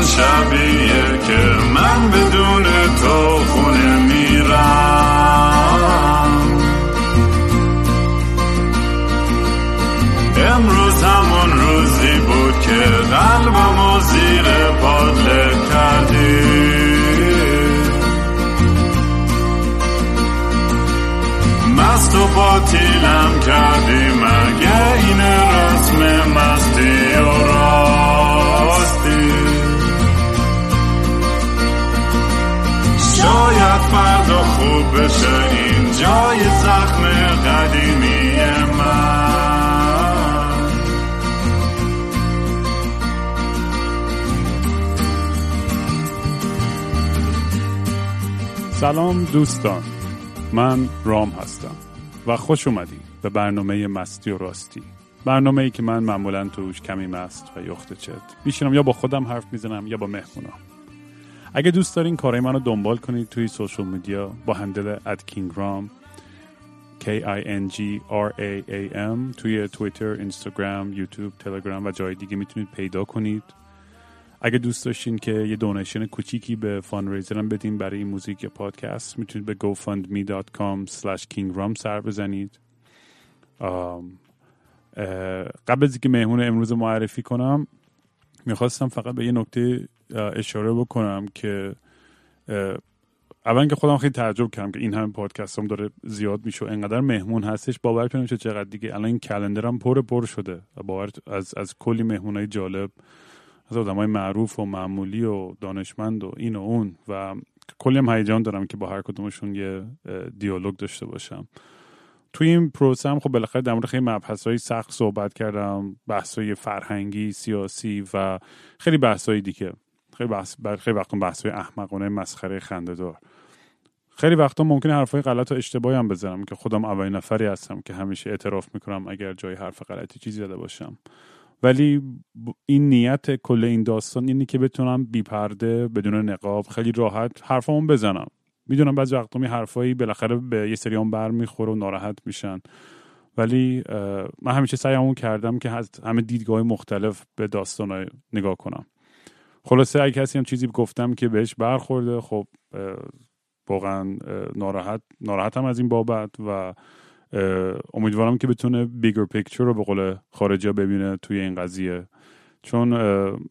همون شبیه که من بدون سلام دوستان. من رام هستم و خوش اومدید به برنامه مستی و راستی. برنامه ای که من معمولا توش کمی مست و یخده چت میشینم. یا با خودم حرف می‌زنم یا با مهمونا اگه دوست دارین کارهای منو دنبال کنید توی social media با handle کینگرام K I N G R A A M توی توییتر، اینستاگرام، یوتیوب، تلگرام و جای دیگه می‌تونید پیدا کنید. اگه دوست داشتین که یه دونیشن کوچیکی به فانریزرم بدین برای این موزیک یا پادکست می‌تونید به gofundme.com slash kingram سر بزنید. قبل از اینکه مهمون امروز معرفی کنم می‌خواستم فقط به یه نکته اشاره بکنم که اول که خودم خیلی تعجب کردم که این همه پادکست هم داره زیاد میشه انقدر مهمون هستش باورتون نمیشه چقدر دیگه. الان این کلندرم پر پر شده باور از از کلی مهمونای جالب از آدم های معروف و معمولی و دانشمند و این و اون و کلی هم هیجان دارم که با هر کدومشون یه دیالوگ داشته باشم. توی این پروسه هم خب بالاخره در مورد خیلی مبحث های سخت صحبت کردم بحث های فرهنگی سیاسی و خیلی بحث های دیگه. خیلی بحث خیلی وقتا بحث های احمقانه مسخره خنده دار خیلی وقتا ممکنه حرفای غلط و اشتباهی هم بزنم که خودم اولین نفری هستم که همیشه اعتراف می‌کنم اگر جای حرف غلطی چیزی زده باشم. ولی این نیت کل این داستان اینه که بتونم بی پرده بدون نقاب خیلی راحت حرفامو بزنم. می‌دونم بعضی وقتا می حرفایی بالاخره به یه سری هم بر می‌خوره و ناراحت میشن. ولی من همیشه سعیمون کردم که از همه دیدگاه مختلف به داستان نگاه کنم. خلاصه اگه کسی هم چیزی گفتم که بهش برخورده خب واقعا ناراحت ناراحتم از این بابت و امیدوارم که بتونه بیگر پیکچر رو به قول خارجی ها ببینه توی این قضیه. چون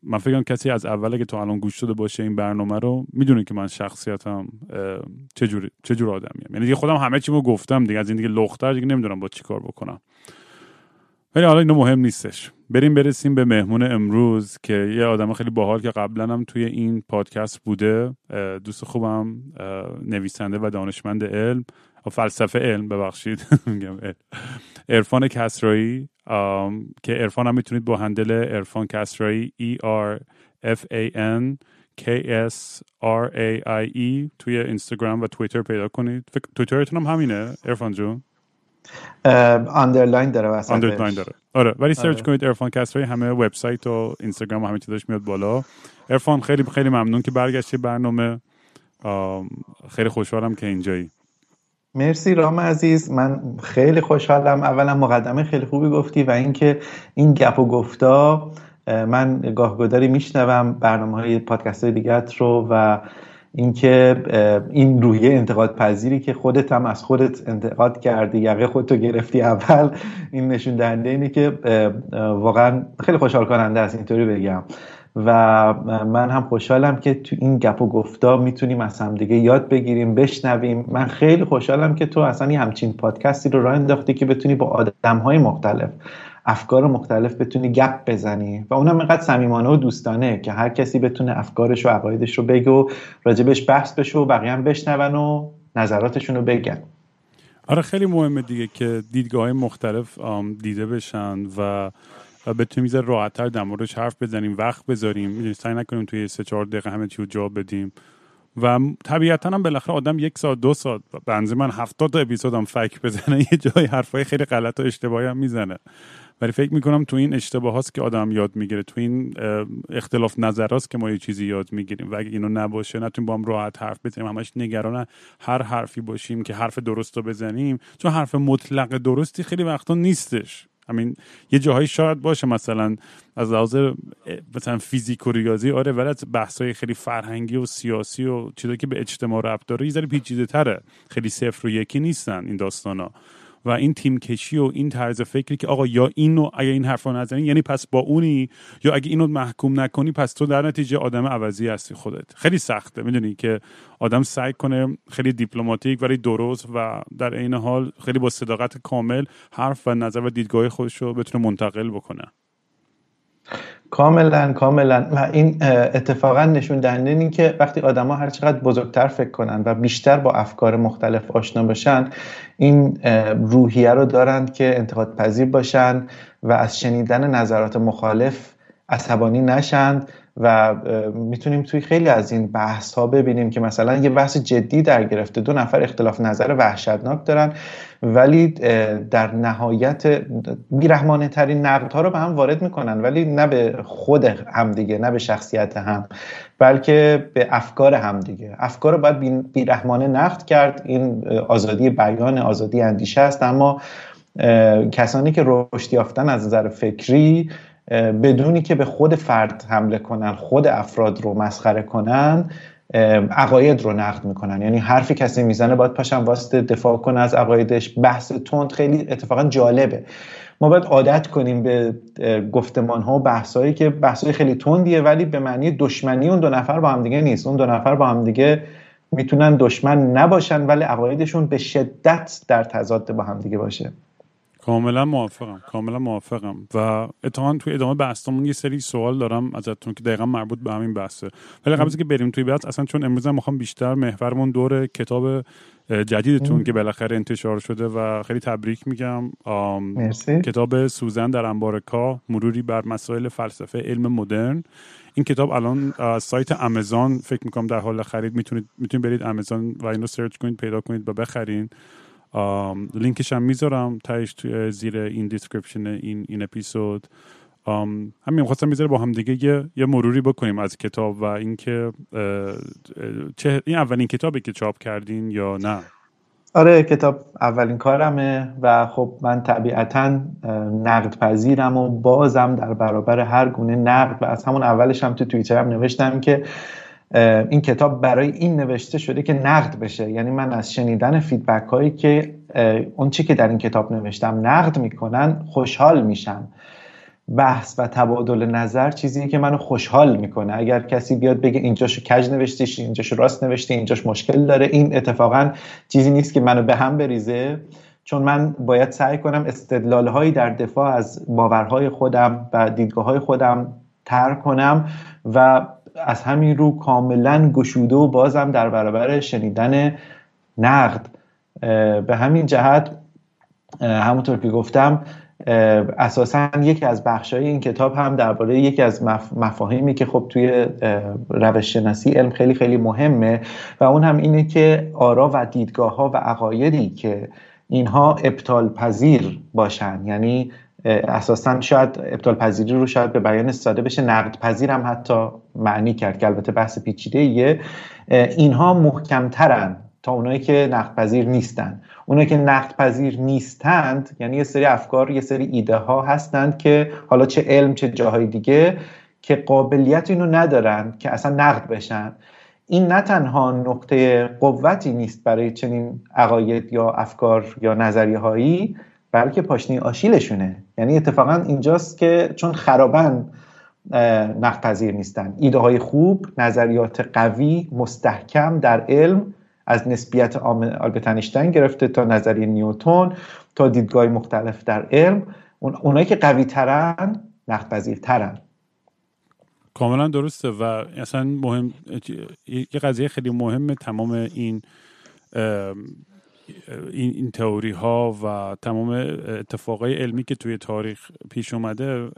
من فکرم کسی از اول که تا الان گوش داده باشه این برنامه رو می‌دونه که من شخصیتم چجور چجور آدمیم یعنی دیگه خودم همه چی رو گفتم دیگه از این دیگه لختر دیگه نمی‌دونم با چی کار بکنم. ولی حالا اینو مهم نیستش. بریم برسیم به مهمون امروز که یه آدم خیلی باحال که قبلا هم توی این پادکست بوده دوست خوبم نویسنده و دانشمند علم فلسفه علم ببخشید. میگم عرفان کسرایی که عرفان هم می‌تونید با handle عرفان کسرایی E R F A N K S R A I E توی اینستاگرام و توییتر پیدا کنید. توییترتون هم همینه عرفان جون؟ underline داره واسه underline داره. آره ولی سرچ آره. کنید عرفان کسرایی همه وبسایت و اینستاگرام و همه چیزاش میاد بالا. ارفان خیلی خیلی ممنون که برگشتی برنامه. خیلی خوشحالم که اینجایی. مرسی رام عزیز. من خیلی خوشحالم. اولا مقدمه خیلی خوبی گفتی و اینکه این گپ و گفتا من گاهگداری میشنوم برنامه های پادکست های رو و اینکه این روحیه انتقاد پذیری که خودت هم از خودت انتقاد کردی یقه خودتو گرفتی اول. این نشون دهنده اینه که واقعا خیلی خوشحال کننده است اینطوری بگم. و من هم خوشحالم که تو این گپ و گفتا می‌تونیم از هم دیگه یاد بگیریم بشنویم. من خیلی خوشحالم که تو اصلا یه همچین پادکستی رو راه انداختی که بتونی با آدم های مختلف افکار مختلف بتونی گپ بزنی و اونم اینقدر صمیمانه و دوستانه که هر کسی بتونه افکارش و عقایدش رو بگه و راجبش بحث بشه و بقیه هم بشنون و نظراتشون رو بگن. آره خیلی مهمه دیگه که دیدگاه های مختلف دیده بشن و و بتونیم میزه راحتتر در موردش حرف بزنیم وقت بذاریم. می‌دونی سعی نکنیم توی سه چهار دقیقه همه چی رو جواب بدیم. و طبیعتا هم بالاخره آدم یک ساعت دو ساعت بنز من هفتاد تا اپیزودم فک بزنه یه جای حرفای خیلی غلط و اشتباهی هم می‌زنه. ولی فکر می‌کنم تو این اشتباه هاست که آدم یاد می‌گیره تو این اختلاف نظر هاست که ما یه چیزی یاد می‌گیریم. و اگه اینو نباشه نتونیم با هم راحت حرف بزنیم همش نگران هر حرفی باشیم که حرف درست رو بزنیم. چون حرف مطلق درستی خیلی وقتا نیستش. همین یه جاهایی شاید باشه مثلا از لحاظ مثلا فیزیک و ریاضی آره ولی از بحثای خیلی فرهنگی و سیاسی و چیزایی که به اجتماع ربط داره یه ذره پیچیده تره خیلی صفر و یکی نیستن این داستانا. و این تیم کشی و این طرز فکری که آقا یا اینو اگه این حرفا نزنی یعنی پس با اونی یا اگه اینو محکوم نکنی پس تو در نتیجه آدم عوضی هستی خودت. خیلی سخته می‌دونی که آدم سعی کنه خیلی دیپلماتیک ولی درست و در عین حال خیلی با صداقت کامل حرف و نظر و دیدگاه خودش رو بتونه منتقل بکنه. کاملا کاملا. و این اتفاقا نشون دهنده این که وقتی آدما هر چقدر بزرگتر فکر کنن و بیشتر با افکار مختلف آشنا باشن این روحیه رو دارند که انتقاد پذیر باشن و از شنیدن نظرات مخالف عصبانی نشند و می‌تونیم توی خیلی از این بحث ها ببینیم که مثلا یه بحث جدی در گرفته دو نفر اختلاف نظر وحشتناک دارن ولی در نهایت بیرحمانه ترین نقد ها رو به هم وارد می‌کنن ولی نه به خود همدیگه نه به شخصیت هم بلکه به افکار همدیگه افکار رو باید بیرحمانه نقد کرد. این آزادی بیان آزادی اندیشه است. اما کسانی که رشد یافتن از نظر فکری بدونی که به خود فرد حمله کنن خود افراد رو مسخره کنن عقاید رو نقد می‌کنن. یعنی حرفی کسی می‌زنه باید پاشم واسطه دفاع کنه از عقایدش. بحث تند خیلی اتفاقا جالبه. ما باید عادت کنیم به گفتمان ها و بحث هایی که بحث های خیلی تندیه ولی به معنی دشمنی اون دو نفر با هم دیگه نیست. اون دو نفر با هم دیگه می‌تونن دشمن نباشن ولی عقایدشون به شدت در تضاد با هم دیگه باشه. کاملا موافقم کاملا موافقم. و اتفاقا توی ادامه بحثمون یه سری سوال دارم ازتون که دقیقا مربوط به همین بحثه. ولی قبل که بریم توی بحث اصلا چون امروز هم می‌خوام بیشتر محورمون دور کتاب جدیدتون که بالاخره انتشار شده و خیلی تبریک میگم. کتاب سوزن در انبارکا مروری بر مسائل فلسفه علم مدرن. این کتاب الان سایت آمازون فکر می‌کنم در حال خرید می‌تونید می‌تونید برید آمازون و اینو سرچ کنید پیدا کنید و بخرین. لینکش هم می‌ذارم تایش توی زیر این description این این اپیزود همین خواستم می‌ذاره با هم دیگه یه, یه مروری بکنیم از کتاب و اینکه این اولین کتابی که چاپ کردین یا نه؟ آره کتاب اولین کارمه و خب من طبیعتا نقد پذیرم و بازم در برابر هر گونه نقد و از همون اولش هم تو توییترم نوشتم که این کتاب برای این نوشته شده که نقد بشه. یعنی من از شنیدن feedback هایی که اون چی که در این کتاب نوشتم نقد می‌کنن خوشحال میشم. بحث و تبادل نظر چیزیه که منو خوشحال می‌کنه. اگر کسی بیاد بگه اینجاشو کج نوشتیش اینجاشو راست نوشته اینجاش مشکل داره این اتفاقا چیزی نیست که منو به هم بریزه. چون من باید سعی کنم استدلال هایی در دفاع از باورهای خودم و دیدگاه های خودم تر کنم و از همین رو کاملا گشوده و بازم در برابر شنیدن نقد. به همین جهت همونطور که گفتم اساسا یکی از بخشای این کتاب هم درباره یکی از مفاهیمی که خب توی روش شناسی علم خیلی خیلی مهمه و اون هم اینه که آرا و دیدگاه ها و عقایدی که اینها ابطال پذیر باشن. یعنی اساسا شاید ابطال پذیری رو شاید به بیان ساده بشه. نقد پذیر هم حتی معنی کرد که البته بحث پیچیده ایه اینها محکمترن تا اونایی که نقد پذیر نیستن. اونایی که نقد پذیر نیستند یعنی یه سری افکار یه سری ایده ها هستند که حالا چه علم چه جاهای دیگه که قابلیت اینو ندارن که اصلا نقد بشن. این نه تنها نقطه قوتی نیست برای چنین عقاید یا افکار یا نظریه هایی بلکه پاشنی آشیلشونه. یعنی اتفاقا اینجاست که چون خرابن نقد پذیر نیستن. ایده های خوب نظریات قوی مستحکم در علم از نسبیت آلبرت گرفته تا نظریه نیوتون تا دیدگاه مختلف در علم. اونایی که قوی ترن نقد پذیر ترن کاملا درسته و اصلا مهم یه قضیه خیلی مهمه تمام این این, این تئوری ها و تمام اتفاقای علمی که توی تاریخ پیش اومده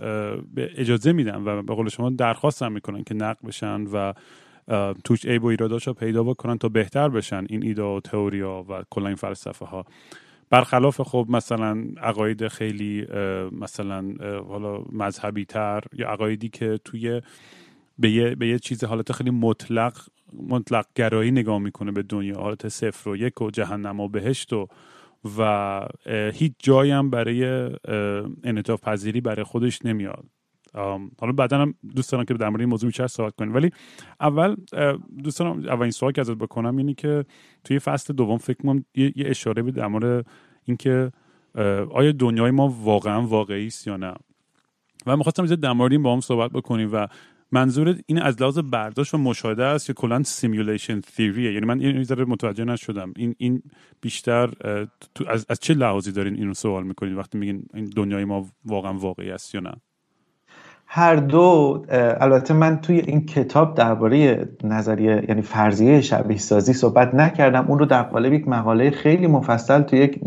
به اجازه میدن و به قول شما درخواست هم می‌کنن که نقد بشن و توش عیب و ایراداش رو پیدا بکنن تا بهتر بشن این ایده و تئوری ها و کلا این فلسفه ها برخلاف خب مثلا عقاید خیلی مثلا حالا مذهبی تر یا عقایدی که توی به یه, به یه چیز حالت خیلی مطلق مطلق گرایی نگاه می‌کنه به دنیا حالت صفر و یک و جهنم و بهشت و و هیچ جایی هم برای انعطاف پذیری برای خودش نمیاد. حالا بعدا هم دوست دارم که در مورد این موضوع بیشتر صحبت کنیم. ولی اول دوست دارم اولین سوال که ازت بکنم اینه که توی فصل دوم فکر کنم یه, اشاره به در مورد اینکه آیا دنیای ما واقعا واقعی است یا نه. و می‌خواستم در مورد این با هم صحبت بکنیم و منظور این از لحاظ برداشت و مشاهده است که کلا simulation theory ه یعنی من این ذره متوجه نشدم. این این بیشتر از, از چه لحاظی دارین اینو سوال می‌کنین وقتی میگین این دنیای ما واقعا واقعی است یا نه؟ هر دو البته من توی این کتاب درباره نظریه یعنی فرضیه شبیه سازی صحبت نکردم. اون رو در قالب یک مقاله خیلی مفصل توی یک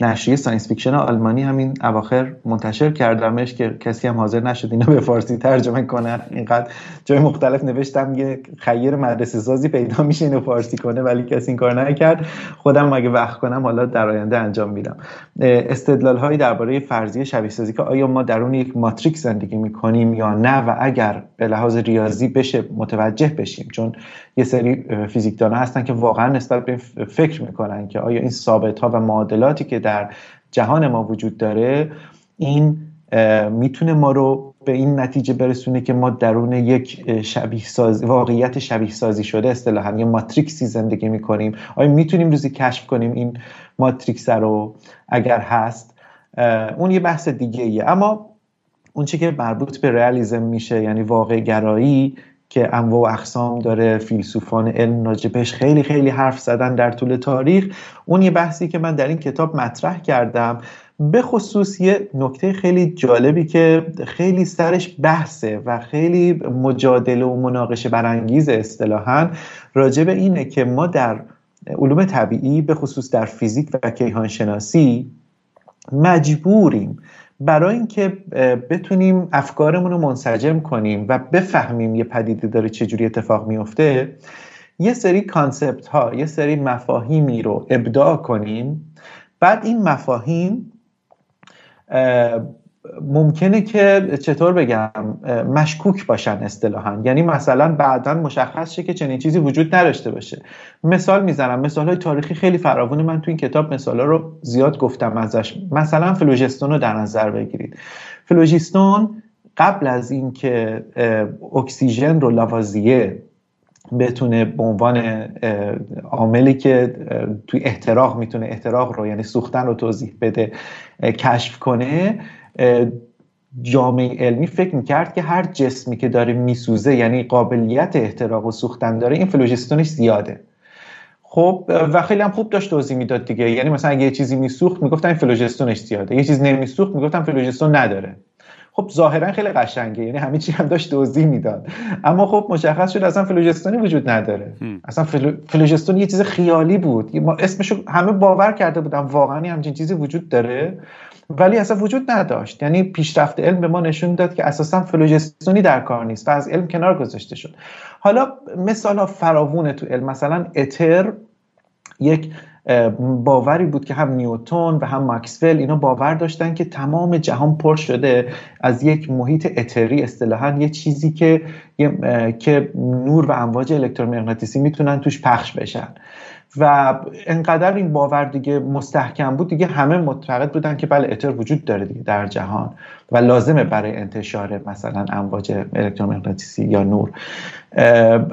نشریه science fiction آلمانی همین اواخر منتشر کردمش که کسی هم حاضر نشد اینو به فارسی ترجمه کنه. اینقدر جای مختلف نوشتم یه خیر مدرسه سازی پیدا میشه اینو فارسی کنه ولی کسی این کار نکرد. خودم اگه وقت کنم حالا در آینده انجام میدم. استدلال هایی درباره فرضیه شبیه سازی که آیا ما درون یک ماتریکس زندگی می‌کنیم یا نه و اگر به لحاظ ریاضی بشه متوجه بشیم. چون یه سری فیزیکدان هستن که واقعا نسبت به فکر می‌کنن که آیا این ثابت ها و معادلاتی که در جهان ما وجود داره این می‌تونه ما رو به این نتیجه برسونه که ما درون یک شبیه ساز واقعیت شبیه سازی شده اصطلاحا یه ماتریکسی زندگی می‌کنیم. آیا می‌تونیم روزی کشف کنیم این ماتریکس رو؟ اگر هست اون یه بحث دیگه ایه اما اون چی که مربوط به رئالیسم میشه یعنی واقع گرایی که انواع و اقسام داره فیلسوفان علم راجبش خیلی خیلی حرف زدن در طول تاریخ. اون یه بحثی که من در این کتاب مطرح کردم به خصوص یه نکته خیلی جالبی که خیلی سرش بحثه و خیلی مجادله و مناقشه برانگیز اصطلاحا راجب اینه که ما در علوم طبیعی به خصوص در فیزیک و کیهانشناسی مجبوریم برای اینکه بتونیم افکارمون رو منسجم کنیم و بفهمیم یه پدیده داره چجوری اتفاق میفته یه سری کانسپت ها یه سری مفاهیمی رو ابداع کنیم. بعد این مفاهیم ممکنه که چطور بگم مشکوک باشن اصطلاحا. یعنی مثلا بعدا مشخص شه که چنین چیزی وجود نداشته باشه. مثال می‌زنم مثال های تاریخی خیلی فراوونه. من تو این کتاب مثال ها رو زیاد گفتم ازش. مثلا فلوژستون رو در نظر بگیرید. فلوژستون قبل از اینکه اکسیژن رو لوازیه بتونه به عنوان عاملی که توی احتراق می‌تونه احتراق رو یعنی سوختن رو توضیح بده کشف کنه جامعه علمی فکر می‌کرد که هر جسمی که داره میسوزه یعنی قابلیت احتراق و سوختن داره این فلوژستونش زیاده. خب و خیلی هم خوب داشت توضیح می‌داد دیگه. یعنی مثلا اگه یه چیزی میسوخت می‌گفتن این فلوژستونش زیاده. یه چیز نمیسوخت می‌گفتن فلوژستون نداره. خب ظاهرا خیلی قشنگه. یعنی همه چی هم داشت توضیح می‌داد. اما خب مشخص شد اصلا فلوژستونی وجود نداره. اصلا فلوژستون یه چیز خیالی بود. ما اسمشو همه باور کرده بودن. واقعا همچین چیزی وجود داره. ولی اصلا وجود نداشت. یعنی پیشرفت علم به ما نشون داد که اساسا فلوژستونی در کار نیست و از علم کنار گذاشته شد. حالا مثال ها فراوونه تو علم. مثلا اتر یک باوری بود که هم نیوتون و هم ماکسول اینا باور داشتن که تمام جهان پر شده از یک محیط اتری. اصطلاحا یه چیزی که که نور و امواج الکترومغناطیسی می‌تونن توش پخش بشن. و انقدر این باور دیگه مستحکم بود دیگه همه معتقد بودن که بله اتر وجود داره دیگه در جهان و لازمه برای انتشار مثلا امواج الکترومغناطیسی یا نور.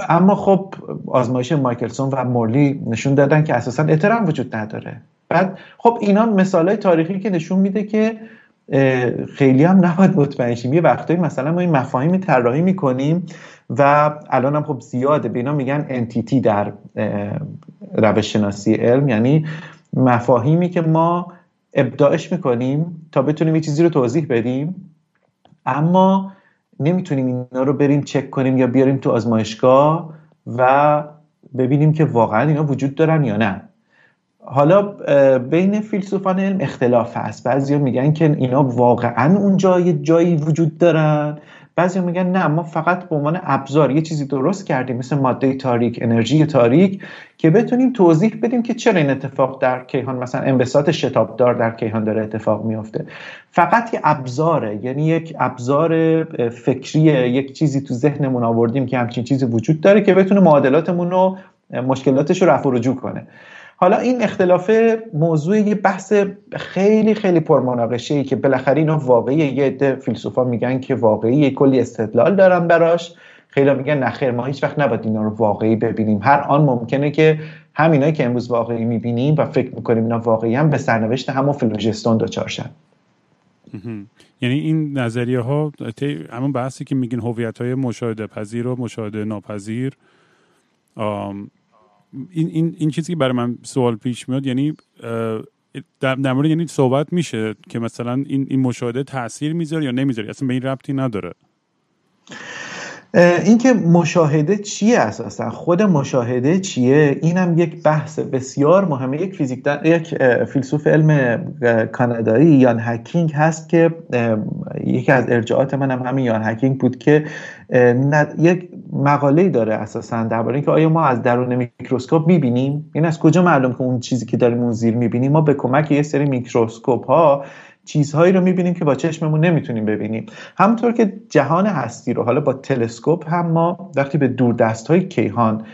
اما خب آزمایش مایکلسون و مورلی نشون دادن که اساسا اتر هم وجود نداره. بعد خب اینا مثال تاریخی که نشون میده که خیلی هم نباید مطمئن شیم. یه وقتایی مثلا ما این مفاهیمی طراحی می‌کنیم و الان هم خب زیاده. به اینا میگن انتیتی در روش شناسی علم یعنی مفاهیمی که ما ابداعش می‌کنیم تا بتونیم یه چیزی رو توضیح بدیم اما نمی‌تونیم اینا رو بریم چک کنیم یا بیاریم تو آزمایشگاه و ببینیم که واقعا اینا وجود دارن یا نه. حالا بین فیلسوفان علم اختلاف هست. بعضی میگن که اینا واقعا اون جای جایی وجود دارن. بعضی میگن نه ما فقط به عنوان ابزار یه چیزی درست کردیم مثل ماده تاریک انرژی تاریک که بتونیم توضیح بدیم که چرا این اتفاق در کیهان مثلا انبساط شتابدار در کیهان داره اتفاق میفته فقط یه ابزاره یعنی یک ابزار فکری یک چیزی تو ذهنمون آوردیم که همچین چیزی وجود داره که بتونه معادلاتمون رو مشکلاتش رو رفع رجوع کنه. حالا این اختلاف موضوع یه بحث خیلی خیلی پرمناقشه ای که بالاخره اینا واقعی یه عده فیلسوفا میگن که واقعی کلی استدلال دارن براش. خیلی میگن نخیر ما هیچ وقت نباید اینا رو واقعی ببینیم. هر آن ممکنه که همینایی که امروز واقعی می‌بینیم و فکر می‌کنیم اینا واقعی هم به سرنوشت همون فلوژستون دچار شن. یعنی این نظریه ها همون بحثی که میگین هویت های مشاهده پذیر و مشاهده ناپذیر این, این, این چیزی که برای من سوال پیش میاد یعنی در, مورد یعنی صحبت میشه که مثلا این, این مشاهده تاثیر می‌ذاره یا نمی‌ذاره؟ اصلا به این ربطی نداره. اینکه مشاهده چیه اساسا؟ خود مشاهده چیه؟ اینم یک بحث بسیار مهمه یک فیزیک یک فیلسوف علم کانادایی ایان هکینگ هست که یکی از ارجاعات من هم همین ایان هکینگ بود که یک مقاله داره اساسا درباره اینکه آیا ما از درون میکروسکوپ می‌بینیم؟ این از کجا معلوم که اون چیزی که داریم اون زیر می‌بینیم؟ ما به کمک یه سری میکروسکوپ ها چیزهایی رو می‌بینیم که با چشممون نمی‌تونیم ببینیم. همونطور که جهان هستی رو حالا با تلسکوپ هم ما وقتی به دوردست های کیهان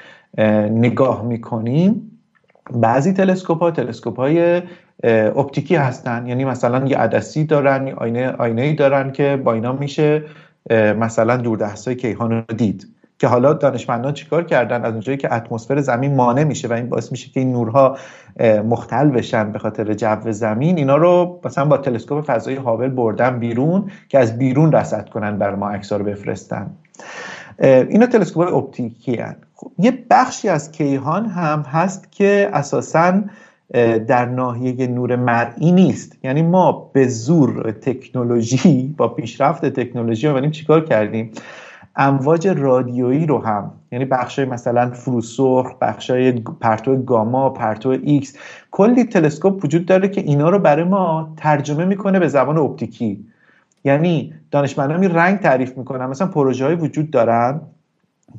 نگاه می‌کنیم بعضی تلسکوپ ها تلسکوپ های اپتیکی هستن. یعنی مثلا یه عدسی دارن آینه آینه دارن که با اینا میشه مثلا دوردست های کیهان رو دید. که حالا دانشمندان چیکار کردن؟ از اونجایی که اتمسفر زمین مانع میشه و این باعث میشه که این نورها مختل بشن به خاطر جو زمین اینا رو مثلا با تلسکوپ فضایی هابل بردن بیرون که از بیرون رصد کنن بر ما عکس‌ها رو بفرستن. اینا تلسکوپ اپتیکی هن. خب، یه بخشی از کیهان هم هست که اساساً در ناحیه نور مرئی نیست. یعنی ما به زور تکنولوژی با پیشرفت تکنولوژی اومدیم چیکار کردیم؟ امواج رادیویی رو هم یعنی بخشای مثلا فروسرخ بخشای پرتو گاما پرتو ایکس کلی تلسکوپ وجود داره که اینا رو برای ما ترجمه می‌کنه به زبان اپتیکی. یعنی دانشمندان رنگ تعریف می‌کنن مثلا پروژه های وجود دارن.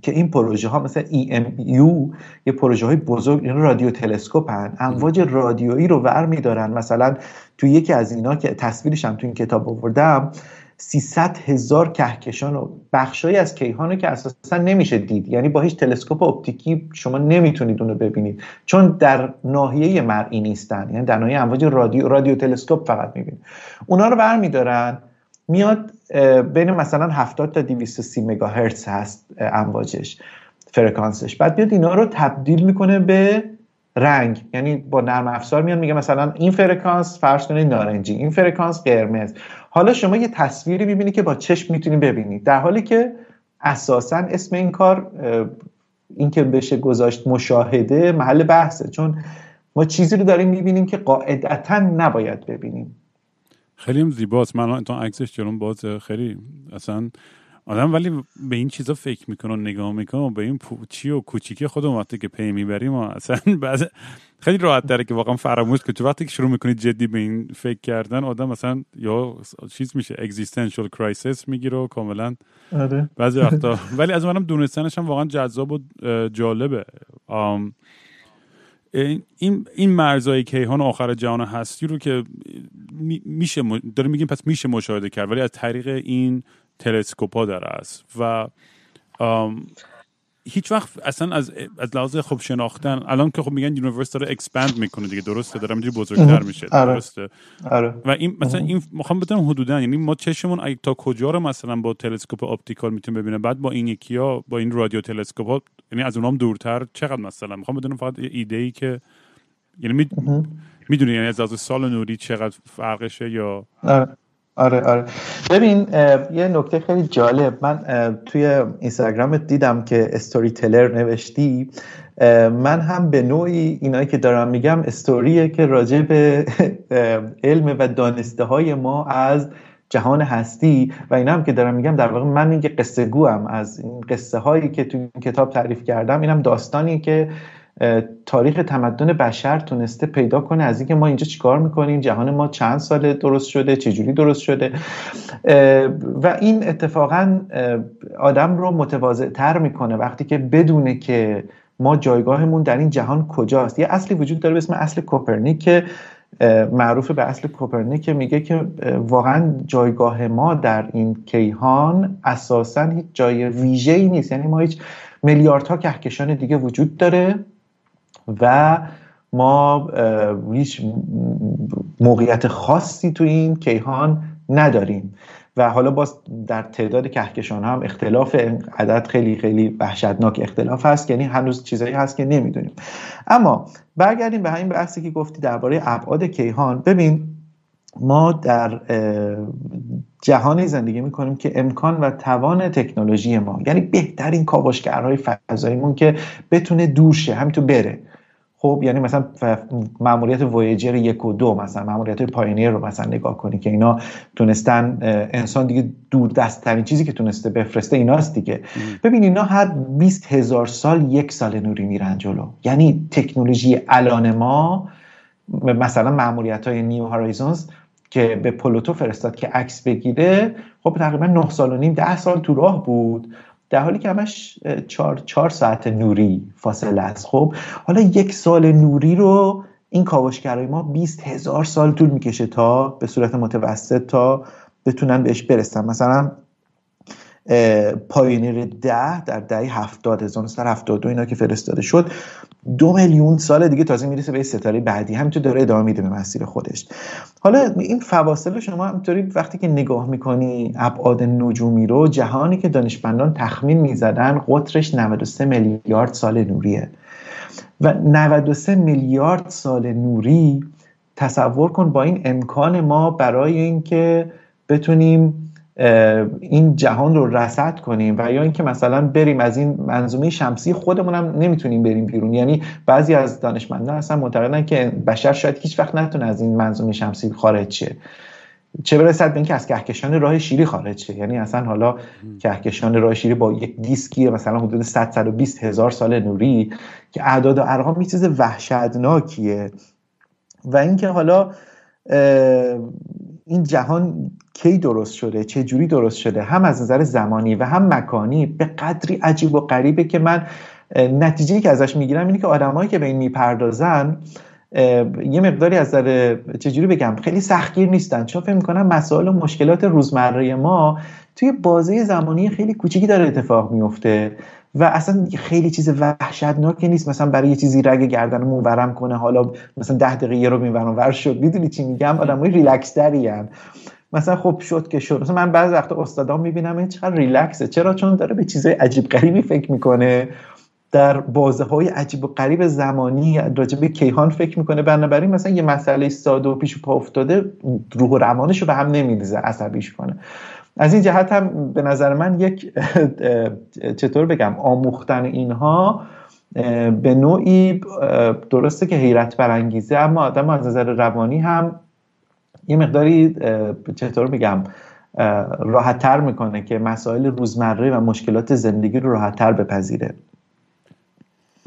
که این پروژه ها مثل EMU یه پروژه های بزرگ این رادیو تلسکوپ هن. امواج رادیویی رو ور میدارن. مثلا تو یکی از اینا که تصویرش هم تو این کتاب آوردم 300 هزار کهکشان و بخشایی از کیهان که اساسا نمیشه دید. یعنی با هیچ تلسکوپ اپتیکی شما نمی‌تونید اونو ببینید. چون در ناحیه مرئی نیستن. یعنی در ناحیه امواج رادیو رادیو تلسکوپ فقط می‌بینید. اونا رو برمیدارن میاد بین مثلا 70 تا 230 مگاهرتز هست امواجش فرکانسش. بعد بیاد اینا رو تبدیل می‌کنه به رنگ. یعنی با نرم افزار میاد میگه مثلا این فرکانس فرض کنید نارنجی این فرکانس قرمز. حالا شما یه تصویری می‌بینی که با چشم می‌تونی ببینید در حالی که اساسا اسم این کار این که بشه گذاشت مشاهده محل بحثه. چون ما چیزی رو داریم می‌بینیم که قاعدتا نباید ببینیم. خیلی زیباست. من تا عکسش جلوم باز خیلی اصلا آدم ولی به این چیزا فکر می‌کنه و نگاه می‌کنه و به این پوچی و کوچیکی خودم وقتی که پی می‌بریم اصلا بعض خیلی راحت داره که واقعا فراموش که تو وقتی که شروع می‌کنید جدی به این فکر کردن آدم مثلا یا چیز میشه existential crisis می‌گیره و کاملا آره. بعضی وقتا. ولی از منم دونستنش هم واقعا جذاب و جالبه. این این مرزای کیهان آخر جهان هستی رو که میشه داره میگیم پس میشه مشاهده کرد ولی از طریق این تلسکوپا داره است. و هیچ وقت اصلا از از لحاظ خوب شناختن الان که خب میگن universe داره expand می‌کنه دیگه درسته داره اینجوری بزرگتر میشه آره. درسته آره. و این مثلا این می‌خوام بدونم حدودا یعنی ما چشمون تا کجا رو مثلا با تلسکوپ optical می‌تونیم ببینه بعد با این یکی ها با این رادیو تلسکوپ ها یعنی از اونام دورتر چقدر مثلا می‌خوام بدونم فقط یه ایده ای که یعنی می... می‌دونی یعنی از از سال نوری چقدر فرقشه یا آره. آره آره. ببین یه نکته خیلی جالب. من توی اینستاگرامت دیدم که استوری تلر نوشتی من هم به نوعی اینایی که دارم میگم استوریه که راجع به علم و دانسته های ما از جهان هستی. و اینا هم که دارم میگم در واقع من این قصه گوام از این قصه هایی که تو این کتاب تعریف کردم اینم داستانی که تاریخ تمدن بشر تونسته پیدا کنه از اینکه ما اینجا چیکار می‌کنیم جهان ما چند سال درست شده چجوری درست شده. و این اتفاقا آدم رو متواضع تر می‌کنه وقتی که بدونه که ما جایگاهمون در این جهان کجاست. یه اصلی وجود داره به اسم اصل کوپرنیک که معروف به اصل کوپرنیک میگه که واقعا جایگاه ما در این کیهان اساسا هیچ جای ویژه ای نیست. یعنی ما هیچ میلیاردها کهکشان دیگه وجود داره. و ما هیچ موقعیت خاصی تو این کیهان نداریم. و حالا باز در تعداد کهکشان هم اختلاف عدد خیلی خیلی وحشتناک اختلاف هست یعنی هنوز چیزایی هست که نمی‌دونیم. اما برگردیم به همین بحثی که گفتی درباره ابعاد کیهان. ببین ما در جهانی زندگی می‌کنیم که امکان و توان تکنولوژی ما یعنی بهترین کاوشگرهای فضاییمون که بتونه دور شه همینطور بره. خب یعنی مثلا ماموریت وویجر یک و دو مثلا ماموریت پاینیر رو مثلا نگاه کنی که اینا تونستن انسان دیگه دور دستترین چیزی که تونسته بفرسته ایناست دیگه. ببین اینا هر 20 هزار سال یک سال نوری میرن جلو. یعنی تکنولوژی الان ما مثلا ماموریت های نیو هارایزونز که به پلوتو فرستاد که عکس بگیره خب تقریبا 9 سال و نیم 10 سال تو راه بود. در حالی که همش چهار, چهار ساعت نوری فاصله است. خب حالا یک سال نوری رو این کاوشگرای ما 20 هزار سال طول می‌کشه تا به صورت متوسط تا بتونن بهش برسن. مثلا پایینیر ده در دهه هفتاد هزار دو اینا که فرستاده شد. دو میلیون سال دیگه تازه می‌رسه به ستاره بعدی. همینطور داره ادامه میده به مسیر خودش. حالا این فواصل شما همینطوری وقتی که نگاه می‌کنی ابعاد نجومی رو جهانی که دانشمندان تخمین می‌زدن قطرش 93 میلیارد سال نوریه. و 93 میلیارد سال نوری تصور کن با این امکان ما برای اینکه بتونیم این جهان رو رصد کنیم و یا اینکه مثلا بریم از این منظومه شمسی خودمون هم نمی‌تونیم بریم بیرون. یعنی بعضی از دانشمندان اصلا معتقدن که بشر شاید هیچ وقت نتونه از این منظومه شمسی خارج شه. چه برسد به اینکه از کهکشان راه شیری خارج شه. یعنی اصلا حالا کهکشان راه شیری با یک دیسکی مثلا حدود 100 هزار سال نوری که اعداد و ارقام یه چیز وحشتناکیه. و اینکه حالا این جهان کی درست شده؟ چه جوری درست شده؟ هم از نظر زمانی و هم مکانی به قدری عجیب و غریبه که من نتیجه که ازش می‌گیرم اینه که آدمایی که به این می‌پردازن یه مقداری از نظر چجوری بگم خیلی سختگیر نیستن. چون فکر می‌کنم مسائل و مشکلات روزمره ما توی بازه زمانی خیلی کوچیکی داره اتفاق میفته و اصلا خیلی چیز وحشتناکی نیست. مثلا برای یه چیزی رگ گردنمون ورم کنه. حالا مثلا ده دقیقه یه رو میورم ور شد. می‌دونی چی میگم؟ آدمای ریلکس مثلا خب شد که شد. مثلا من بعضی وقتا استادان می‌بینم این چقدر ریلکسه. چرا؟ چون داره به چیزای عجیب غریبی فکر می‌کنه. در بازه های عجیب و غریب زمانی راجع به کیهان فکر می‌کنه. بنابراین مثلا یه مسئله ساده و پیش و پا افتاده روح و روانش رو به هم نمیریزه عصبیش کنه. از این جهت هم به نظر من یک چطور بگم آموختن اینها به نوعی درسته که حیرت برانگیزه اما آدم از نظر روانی هم یه مقداری چطور میگم راحتتر می‌کنه که مسائل روزمره و مشکلات زندگی رو راحتتر بپذیره.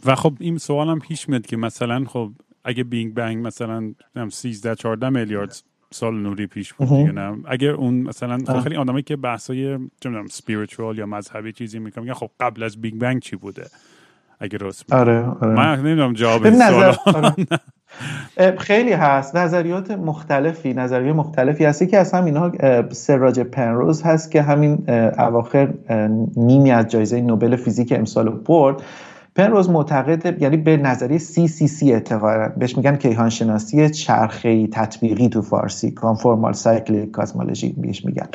و خب این سوال هم پیش میاد که مثلا خب اگه بیگ بنگ مثلا 13 14 میلیارد سال نوری پیش بود دیگه نه؟ اگر اون مثلا خیلی آدمایی که بحثای چه می‌دونم یا مذهبی چیزی می‌کنن میگن خب قبل از بیگ بنگ چی بوده؟ اگه راست آره, آره. من نمی‌دونم جواب این سوال خیلی هست. نظریات مختلفی نظریه مختلفی هست. که از اینها سر راجر پنروز هست که همین اواخر نیمی از جایزه نوبل فیزیک امسال برد. پنروز معتقد یعنی به نظریه CCC اعتقاد بهش میگن کیهان شناسی چرخه تطبیقی تو فارسی conformal cyclic cosmology بهش میگن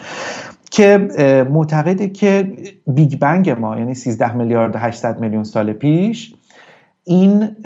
که معتقده که بیگ بنگ ما یعنی 13 میلیارد 800 میلیون سال پیش این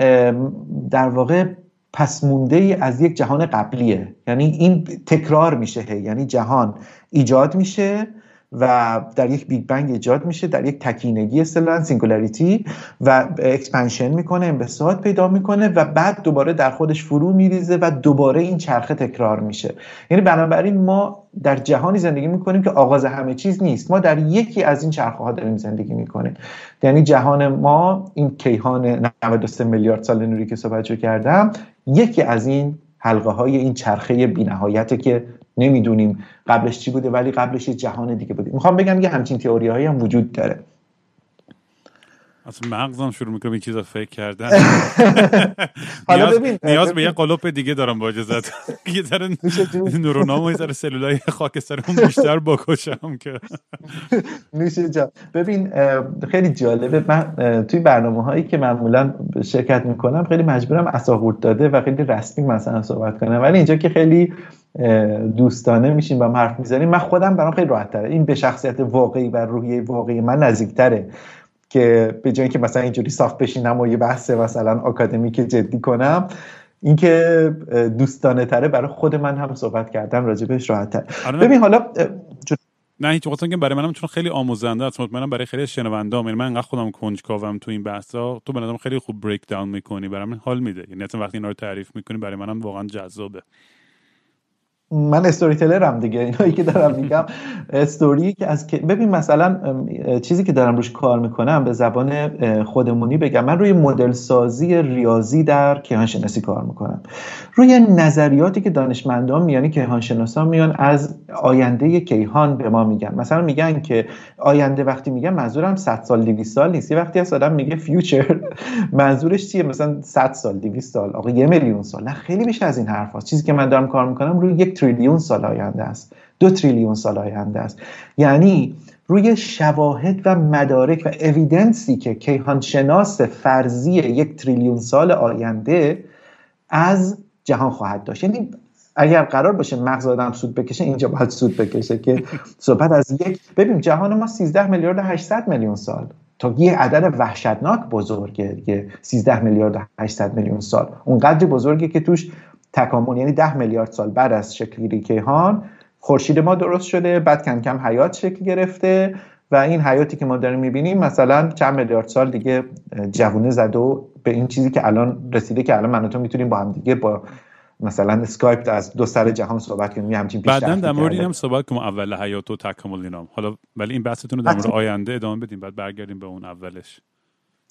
در واقع پس مونده از یک جهان قبلیه. یعنی این تکرار میشه یعنی جهان ایجاد میشه و در یک بیگ بنگ ایجاد میشه در یک تکینگی اصطلاحا singularity و expansion می‌کنه انبساط پیدا می‌کنه و بعد دوباره در خودش فرو میریزه و دوباره این چرخه تکرار میشه. یعنی بنابراین ما در جهانی زندگی می‌کنیم که آغاز همه چیز نیست. ما در یکی از این چرخه ها داریم زندگی می‌کنیم. یعنی جهان ما این کیهان 93 میلیارد سال نوری که صحبت کردم یکی از این حلقه های این چرخه بینهایته که نمی‌دونیم قبلش چی بوده ولی قبلش یه جهان دیگه بوده. می‌خوام بگم یه همچین تئوری هایی هم وجود داره. اصلا مغزم شروع می‌کنه این چیزا فکر کردن. حالا ببین نیاز به یه قلوپ دیگه دارم با اجازت. یه ذره نورونام و یه ذره سلولای خاکسترمون بیشتر بکشم که. نوشه جان ببین خیلی جالبه. من توی برنامه هایی که معمولا شرکت می‌کنم خیلی مجبورم اساقورت داده و خیلی رسمی مثلا صحبت کنم. ولی اینجا که خیلی دوستانه میشیم و حرف می‌زنیم. من خودم برام خیلی راحت تره این به شخصیت واقعی و روحیه واقعی من نزدیکتره که به جایی که مثلا اینجوری صاف بشینم و یه بحث مثلا آکادمیک جدی کنم اینکه دوستانه تره برای خود من هم صحبت کردن راجبش راحت تر ببین حالا نه هیچ وقت که برای منم چون خیلی آموزنده است مطمئنم برای خیلی شنونده یعنی من انقدر خودم کنجکاوم تو این بحثا تو به خیلی خوب بریک داون می‌کنی برای من حال میده. یعنی وقتی اینا رو تعریف می‌کنی برای منم واقعا جذابه. من استوری تلرم دیگه. اینایی که دارم میگم استوری که از ببین مثلا چیزی که دارم روش کار می‌کنم به زبان خودمونی بگم. من روی مدل سازی ریاضی در کیهان شناسی کار می‌کنم. روی نظریاتی که دانشمندان میانی کیهان شناسان میان از آینده کیهان به ما میگن. مثلا میگن که آینده وقتی میگن منظورم 100 سال 200 سال نیست. یه وقتی از آدم میگه فیوچر منظورش چیه؟ مثلا 100 سال 200 سال آقا یه میلیون سال. نه خیلی بیشتر از این حرف چیزی که من دارم کار می‌کنم روی یک تریلیون سال آینده است. دو تریلیون سال آینده است. یعنی روی شواهد و مدارک و اویدنسی که کیهان شناس فرضی یک تریلیون سال آینده از جهان خواهد داشت. یعنی اگر قرار باشه مغز آدم سود بکشه اینجا باید سود بکشه که صحبت از یک ببین جهان ما 13 میلیارد 800 میلیون سال. تا یه عدد وحشتناک بزرگه یه 13 میلیارد 800 میلیون سال. اونقدر بزرگه که توش تکامل یعنی 10 میلیارد سال بعد از شکلگیری کیهان خورشید ما درست شده بعد کم کم حیات شکل گرفته و این حیاتی که ما داریم می‌بینیم مثلا چند میلیارد سال دیگه جوونه زده و به این چیزی که الان رسیده که الان من تو می‌تونیم با هم دیگه با مثلا اسکایپ از دو سر جهان صحبت کنیم همچین بعدا در مورد اینم صحبت کنیم اول حیات و تکامل اینام. حالا ولی این بحثتون رو در مورد آینده ادامه بدیم بعد برگردیم به اون اولش.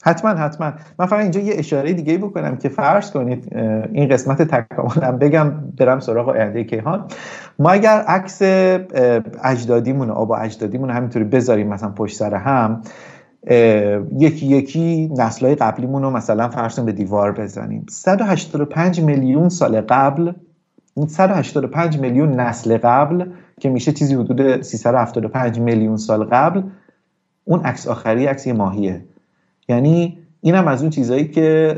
حتما حتما. من فقط اینجا یه اشاره دیگه بکنم که فرض کنید این قسمت تکاملم بگم برم سراغ آینده کیهان. ما اگر عکس اجدادیمون آب و اجدادیمون همینطوری بذاریم مثلا پشت سر هم یکی یکی نسلهای قبلیمون رو مثلا فرض به دیوار بزنیم. 185 میلیون سال قبل 185 میلیون نسل قبل که میشه چیزی حدود 375 میلیون سال قبل اون عکس آخری عکس ماهیه. یعنی این هم از اون چیزهایی که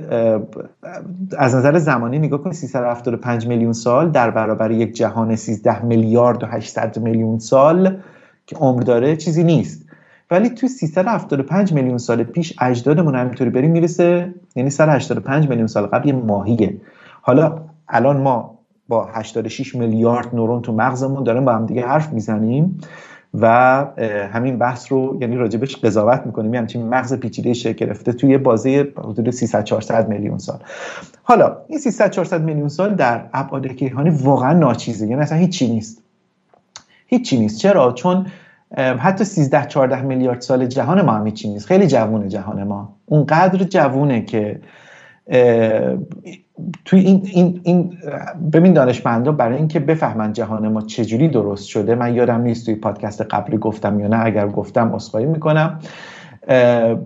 از نظر زمانی نگاه کنید 375 میلیون سال در برابر یک جهان 13 میلیارد و 800 میلیون سال که عمر داره چیزی نیست. ولی توی 375 میلیون سال پیش اجدادمون همینطوری بریم می‌رسه یعنی 185 میلیون سال قبل یه ماهیه. حالا الان ما با 86 میلیارد نورون تو مغزمون داریم با هم دیگه حرف می‌زنیم. و همین بحث رو یعنی راجبش قضاوت می‌کنیم. یعنی همچین مغز پیچیده شکل گرفته توی بازه حدود 300 400 میلیون سال. حالا این 300 400 میلیون سال در ابعاد کیهانی واقعا ناچیزه. یعنی اصلا هیچی نیست. هیچی نیست. چرا؟ چون حتی 13 14 میلیارد سال جهان ما هم هیچی نیست. خیلی جوونه جهان ما. اونقدر جوونه که توی این, این, این ببین دانشمندا برای اینکه بفهمن جهان ما چجوری درست شده من یادم نیست توی پادکست قبلی گفتم یا نه اگر گفتم اصخایی می‌کنم.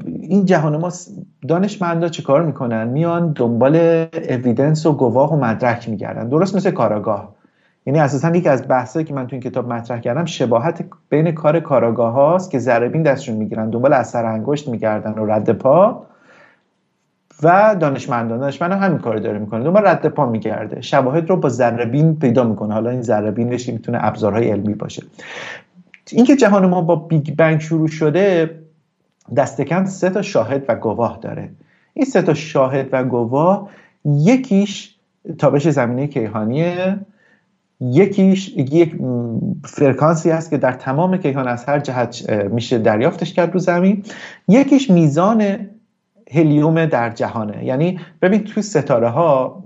این جهان ما دانشمندا چه کار می‌کنن؟ میان دنبال اویدنس و گواه و مدرک میگردن. درست مثل کاراگاه. یعنی اساسا یکی از بحثایی که من تو این کتاب مطرح کردم شباهت بین کار کاراگاه هاست که ذره دستشون می‌گیرن دنبال اثر انگشت میگردن و رد پا. و دانشمندان دانشمند همین کار داره می‌کنه. دوباره رد پا میگرده. شواهد رو با ذره پیدا می‌کنه. حالا این ذره بینش می‌تونه ابزارهای علمی باشه. اینکه جهان ما با بیگ بنگ شروع شده دست کم سه تا شاهد و گواه داره. این سه تا شاهد و گواه یکیش تابش زمینه کیهانیه. یکیش یک فرکانسی هست که در تمام کیهان از هر جهت میشه دریافتش کرد رو زمین. یکیش میزان هلیوم در جهانه. یعنی ببین تو ستاره ها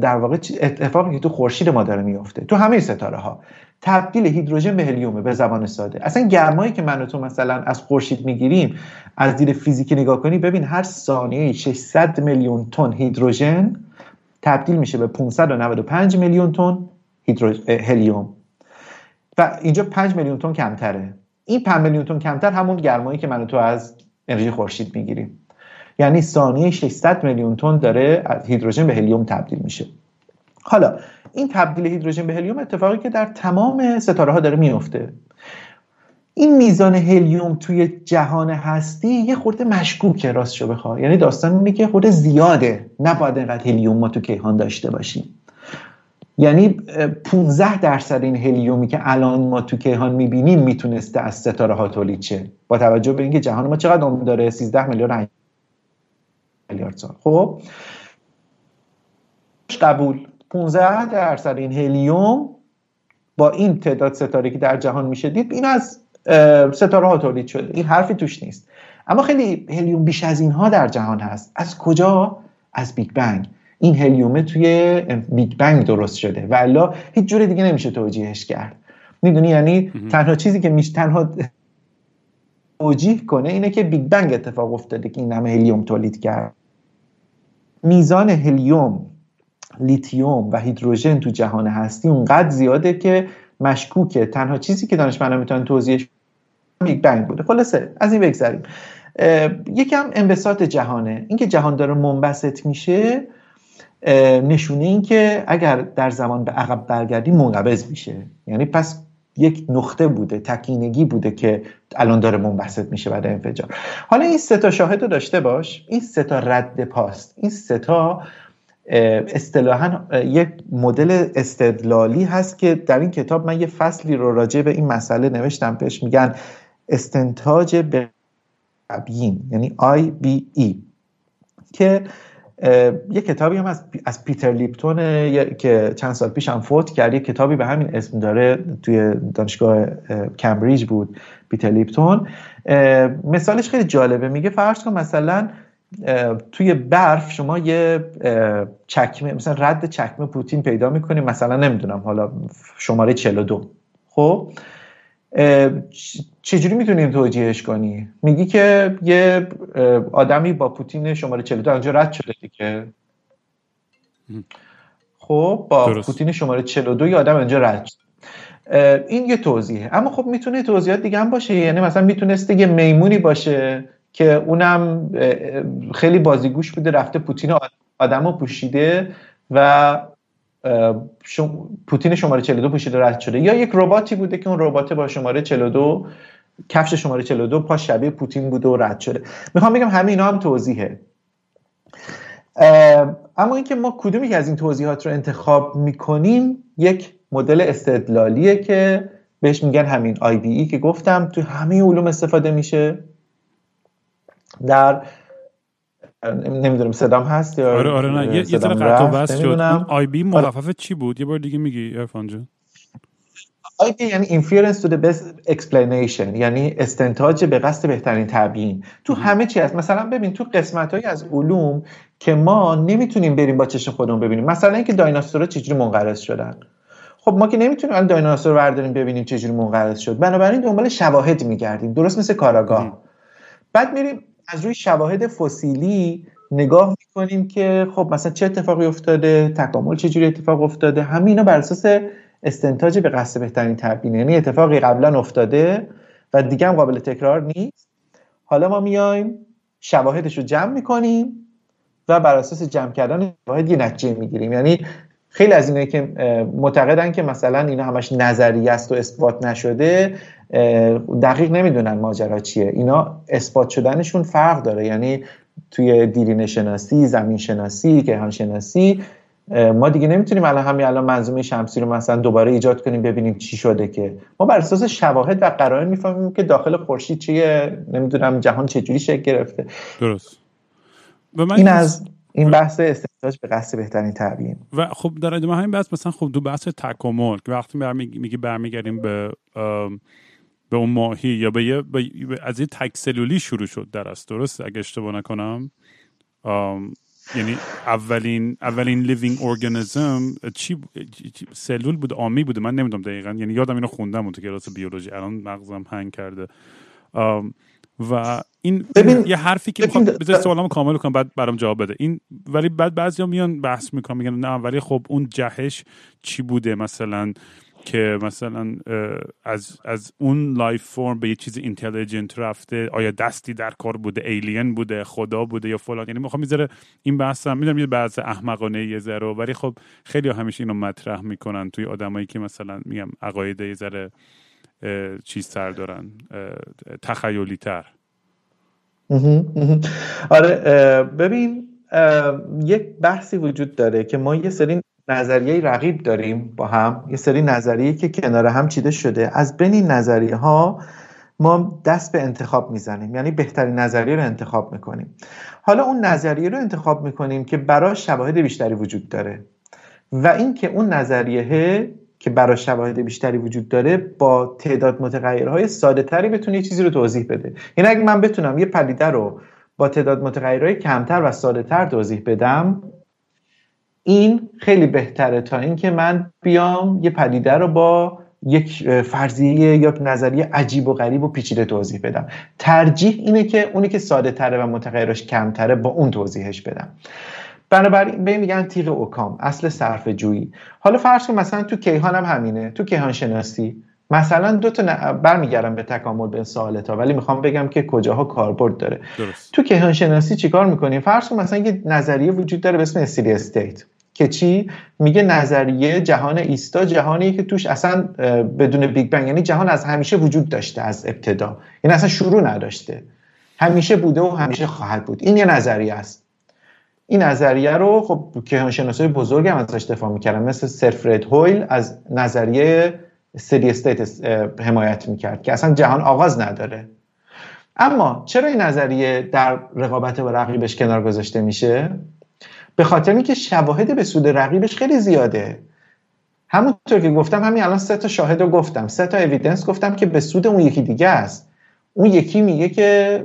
در واقع اتفاقی که تو خورشید ما داره میفته تو همه ستاره ها تبدیل هیدروژن به هلیومه به زبان ساده. اصلا گرمایی که من و تو مثلا از خورشید می‌گیریم از دید فیزیکی نگاه کنی ببین هر ثانیه 600 میلیون تن هیدروژن تبدیل میشه به 595 میلیون تن هلیوم. و اینجا 5 میلیون تن کمتره. این 5 میلیون تن کمتر همون گرمایی که من و تو از انرژی خورشید می‌گیریم. یعنی ثانیه 600 میلیون تن داره از هیدروژن به هلیوم تبدیل میشه. حالا این تبدیل هیدروژن به هلیوم اتفاقی که در تمام ستاره ها داره میفته این میزان هلیوم توی جهان هستی یه خورده مشکوکه راست شو بخواه یعنی داستان اینه که خورده زیاده. نباید اینقدر هلیوم ما تو کیهان داشته باشیم. یعنی 15 درصد این هلیومی که الان ما تو کیهان می‌بینیم می‌تونسته از ستاره ها تولید شه. با توجه به اینکه جهان ما چقدر عمر داره؟ 13 میلیارد میلیارد سال. خب؟ قبول. 15 درصد این هلیوم با این تعداد ستاره که در جهان میشه دید این از ستاره ها تولید شده. این حرفی توش نیست. اما خیلی هلیوم بیش از اینها در جهان هست. از کجا؟ از بیگ بنگ. این هلیومه توی بیگ بنگ درست شده. و الا هیچ جور دیگه نمیشه توجیهش کرد. می‌دونی یعنی تنها چیزی که میشه تنها توجیه کنه اینه که بیگ بنگ اتفاق افتاده که این همه هلیوم تولید کرد. میزان هلیوم لیتیوم و هیدروژن تو جهان هستی اونقدر زیاده که مشکوکه. تنها چیزی که دانشمندان می‌تونن توضیحش بیگ بنگ بوده. خلاصه از این بگذریم. یکم انبساط جهانه. اینکه جهان داره منبسط میشه نشونه این که اگر در زمان به عقب برگردی منقبض میشه. یعنی پس یک نقطه بوده تکینگی بوده که الان داره منبسط میشه بعد انفجار. حالا این سه تا شاهد رو داشته باش این سه تا رد پاست این سه تا اصطلاحا یک مدل استدلالی هست که در این کتاب من یه فصلی رو راجع به این مسئله نوشتم پیش میگن استنتاج به یعنی ای که یه کتابی هم از, از پیتر لیپتون که چند سال پیش هم فوت کرد. یه کتابی به همین اسم داره توی دانشگاه کمبریج بود پیتر لیپتون. مثالش خیلی جالبه. میگه فرض کن مثلا توی برف شما یه چکمه مثلا رد چکمه پوتین پیدا می‌کنیم مثلا نمی‌دونم حالا شماره 42 خب؟ چجوری می‌تونیم توجیهش کنی؟ میگی که یه آدمی با پوتین شماره 42 انجا رد شده دیگه. خب با درست. پوتین شماره 42 یه آدم انجا رد شده. این یه توضیحه. اما خب می‌تونه توضیحات دیگه هم باشه. یعنی مثلا می‌تونسته یه میمونی باشه که اونم خیلی بازیگوش بوده رفته پوتین آدم رو پوشیده و پوتین شماره 42 پوشیده رد شده. یا یک رباتی بوده که اون ربات با شماره 42 کفش شماره 42 پا شبیه پوتین بوده و رد شده. می‌خوام بگم همه اینا هم توضیحه. اما اینکه ما کدومی که از این توضیحات رو انتخاب می‌کنیم یک مدل استدلالیه که بهش میگن همین ای که گفتم. تو همه علوم استفاده میشه. در نمی‌دونم صدام هست یا آره آره نه. یه ذره قطع بس شد. آی بی مخفف چی بود؟ یه بار دیگه میگی ارفان جان. آی بی یعنی inference to the best explanation یعنی استنتاج به قصد بهترین تبیین. تو همه چی هست. مثلا ببین تو قسمت های از علوم که ما نمی‌تونیم بریم با چشم خودمون ببینیم. مثلا اینکه دایناسورها چجوری منقرض شدن. خب ما که نمی‌تونیم الان دایناسور رو برداریم ببینیم چجوری منقرض شد. بنابراین دنبال شواهد میگردیم. درست مثل کاراگاه. بعد میریم از روی شواهد فسیلی نگاه می‌کنیم که خب مثلا چه اتفاقی افتاده تکامل چجوری اتفاق افتاده؟ همه اینا بر اساس استنتاج به قصد بهترین تبیین یعنی اتفاقی قبلا افتاده و دیگه هم قابل تکرار نیست. حالا ما میایم شواهدش رو جمع می‌کنیم و بر اساس جمع کردن شواهد یه نتیجه می‌گیریم. یعنی خیلی از اینه که معتقدن که مثلا اینا همش نظریه است و اثبات نشده دقیق نمی‌دونن ماجرا چیه. اینا اثبات شدنشون فرق داره. یعنی توی دیرین شناسی زمین شناسی کیهان شناسی ما دیگه نمی‌تونیم الان همین الان منظومه شمسی رو مثلا دوباره ایجاد کنیم ببینیم چی شده که. ما بر اساس شواهد و قرائن می‌فهمیم که داخل خورشید چیه نمی‌دونم جهان چجوری شکل گرفته. درست. این از این بحث استنتاج به قصد بهترین تعبیر و خب در ادامه همین بحث مثلا خب دو بحث تکامل که وقتی میگه برمیگردیم به به اون ماهی یا به یه از یه تک سلولی شروع شد در است درست اگه اشتباه نکنم. یعنی اولین اولین لیوینگ ارگانیسم چی سلول بود آمی بوده من نمی‌دونم دقیقا. یعنی یادم اینو خوندم تو کلاس بیولوژی. الان مغزم هنگ کرده. و این یه حرفی که می‌خوام بذار سوالمو کامل کنم بعد برام جواب بده. این ولی بعد بعضیا میان بحث می‌کنن میگن نه ولی خب اون جهش چی بوده مثلا؟ که مثلا از, از اون life form به یه چیز intelligent رفته آیا دستی در کار بوده alien بوده خدا بوده یا فلان؟ یعنی می‌خوام می‌ذاره این بحث هم می‌دونم یه بحث احمقانه یه ذره ولی خب خیلی همیشه اینو مطرح می‌کنن توی آدمایی که مثلا میگم عقاید یه ذره چیز تر دارن تخیلی تر. آره ببین یک بحثی وجود داره که ما یه سری نظریه رقیب داریم با هم. یه سری نظریه که کنار هم چیده شده. از بین این نظریه ها ما دست به انتخاب می‌زنیم. یعنی بهترین نظریه رو انتخاب می‌کنیم. حالا اون نظریه رو انتخاب می‌کنیم که برای شواهد بیشتری وجود داره. و اینکه اون نظریه که برای شواهد بیشتری وجود داره با تعداد متغیرهای ساده تری بتونه چیزی رو توضیح بده. یعنی اگه من بتونم یه پدیده رو با تعداد متغیرهای کمتر و ساده تر توضیح بدم این خیلی بهتره تا اینکه من بیام یه پدیده رو با یک فرضیه یا نظریه عجیب و غریب و پیچیده توضیح بدم. ترجیح اینه که اونی که ساده تره و متغیرش کمتره با اون توضیحش بدم. بنابراین به میگن تیغ اوکام اصل صرف جویی. حالا فرض کن مثلا تو کیهان هم همینه تو کیهان شناسی. مثلا دو تا ن... برمیگردم به تکامل به سوالتا ولی می‌خوام بگم که کجاها کاربرد داره. درست. تو کیهان شناسی چیکار می‌کنیم؟ فرض کن مثلا یه نظریه وجود داره به اسم استیت. که چی؟ میگه نظریه جهان ایستا جهانی که توش اصلا بدون بیگ بنگ یعنی جهان از همیشه وجود داشته از ابتدا. یعنی اصلا شروع نداشته. همیشه بوده و همیشه خواهد بود. این یه نظریه است. این نظریه رو خب کیهانشناسای بزرگ هم ازش دفاع می‌کردن. مثل سر فرد هویل از نظریه سری state حمایت می‌کرد که اصلا جهان آغاز نداره. اما چرا این نظریه در رقابت با رقیبش کنار گذاشته میشه؟ به خاطر اینکه شواهد به سود رقیبش خیلی زیاده. همونطور که گفتم همین الان سه تا شاهد رو گفتم. سه تا اویدنس گفتم که به سود اون یکی دیگه است. اون یکی میگه که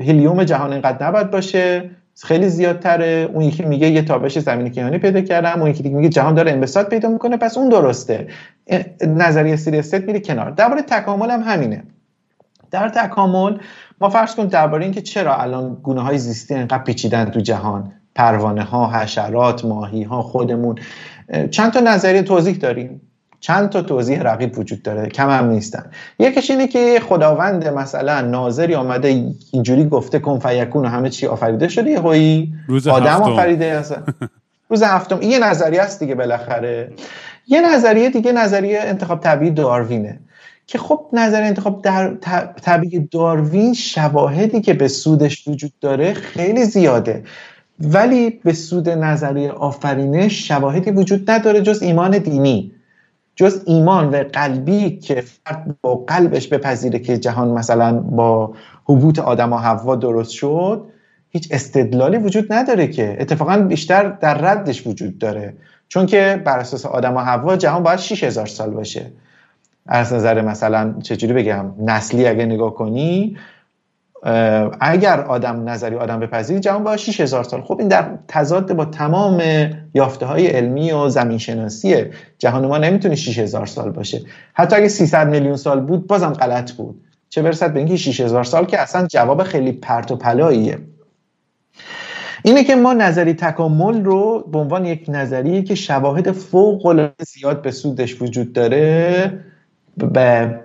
هلیوم جهان اینقدر نباید باشه خیلی زیادتره. اون یکی میگه یه تابش زمینی کیهانی پیدا کردم. اون یکی دیگه میگه جهان داره انبساط پیدا می‌کنه. پس اون درسته. نظریه سری ست میره کنار. درباره تکامل هم همینه. در تکامل ما فرض کن درباره اینکه چرا الان گونه های زیستی انقدر پیچیدن تو جهان. پروانه ها حشرات ماهی ها خودمون. چند تا نظریه توضیح داریم. چند تا توضیح رقیب وجود داره. کم هم نیستن. یکیش اینه که خداوند مثلا ناظری آمده اینجوری گفته کن فیکون و همه چی آفریده شده هایی. آدم آفریده روز هفتم. این یه نظریه است دیگه بالاخره. یه نظریه دیگه نظریه انتخاب طبیعی داروینه. که خب نظر انتخاب در طبیعی داروین شواهدی که به سودش وجود داره خیلی زیاده. ولی به سود نظریه آفرینش شواهدی وجود نداره جز ایمان دینی. جز ایمان و قلبی که فرد با قلبش بپذیره که جهان مثلا با حبوط آدم و حوا درست شد هیچ استدلالی وجود نداره که. اتفاقا بیشتر در ردش وجود داره. چون که بر اساس آدم و حوا جهان باید 6000 سال باشه. از نظر مثلا چجوری بگم نسلی اگه نگاه کنی اگر آدم نظری آدم بپذیری جهان با 6000 سال. خب این در تضاد با تمام یافته های علمی و زمین شناسی جهان ما نمی‌تونه 6000 سال باشه. حتی اگه 300 میلیون سال بود بازم غلط بود. چه برسد به اینکه 6000 سال که اصلا جواب خیلی پرت و پلاییه. اینه که ما نظری تکامل رو به عنوان یک نظریه که شواهد فوق العاده زیاد به سودش وجود داره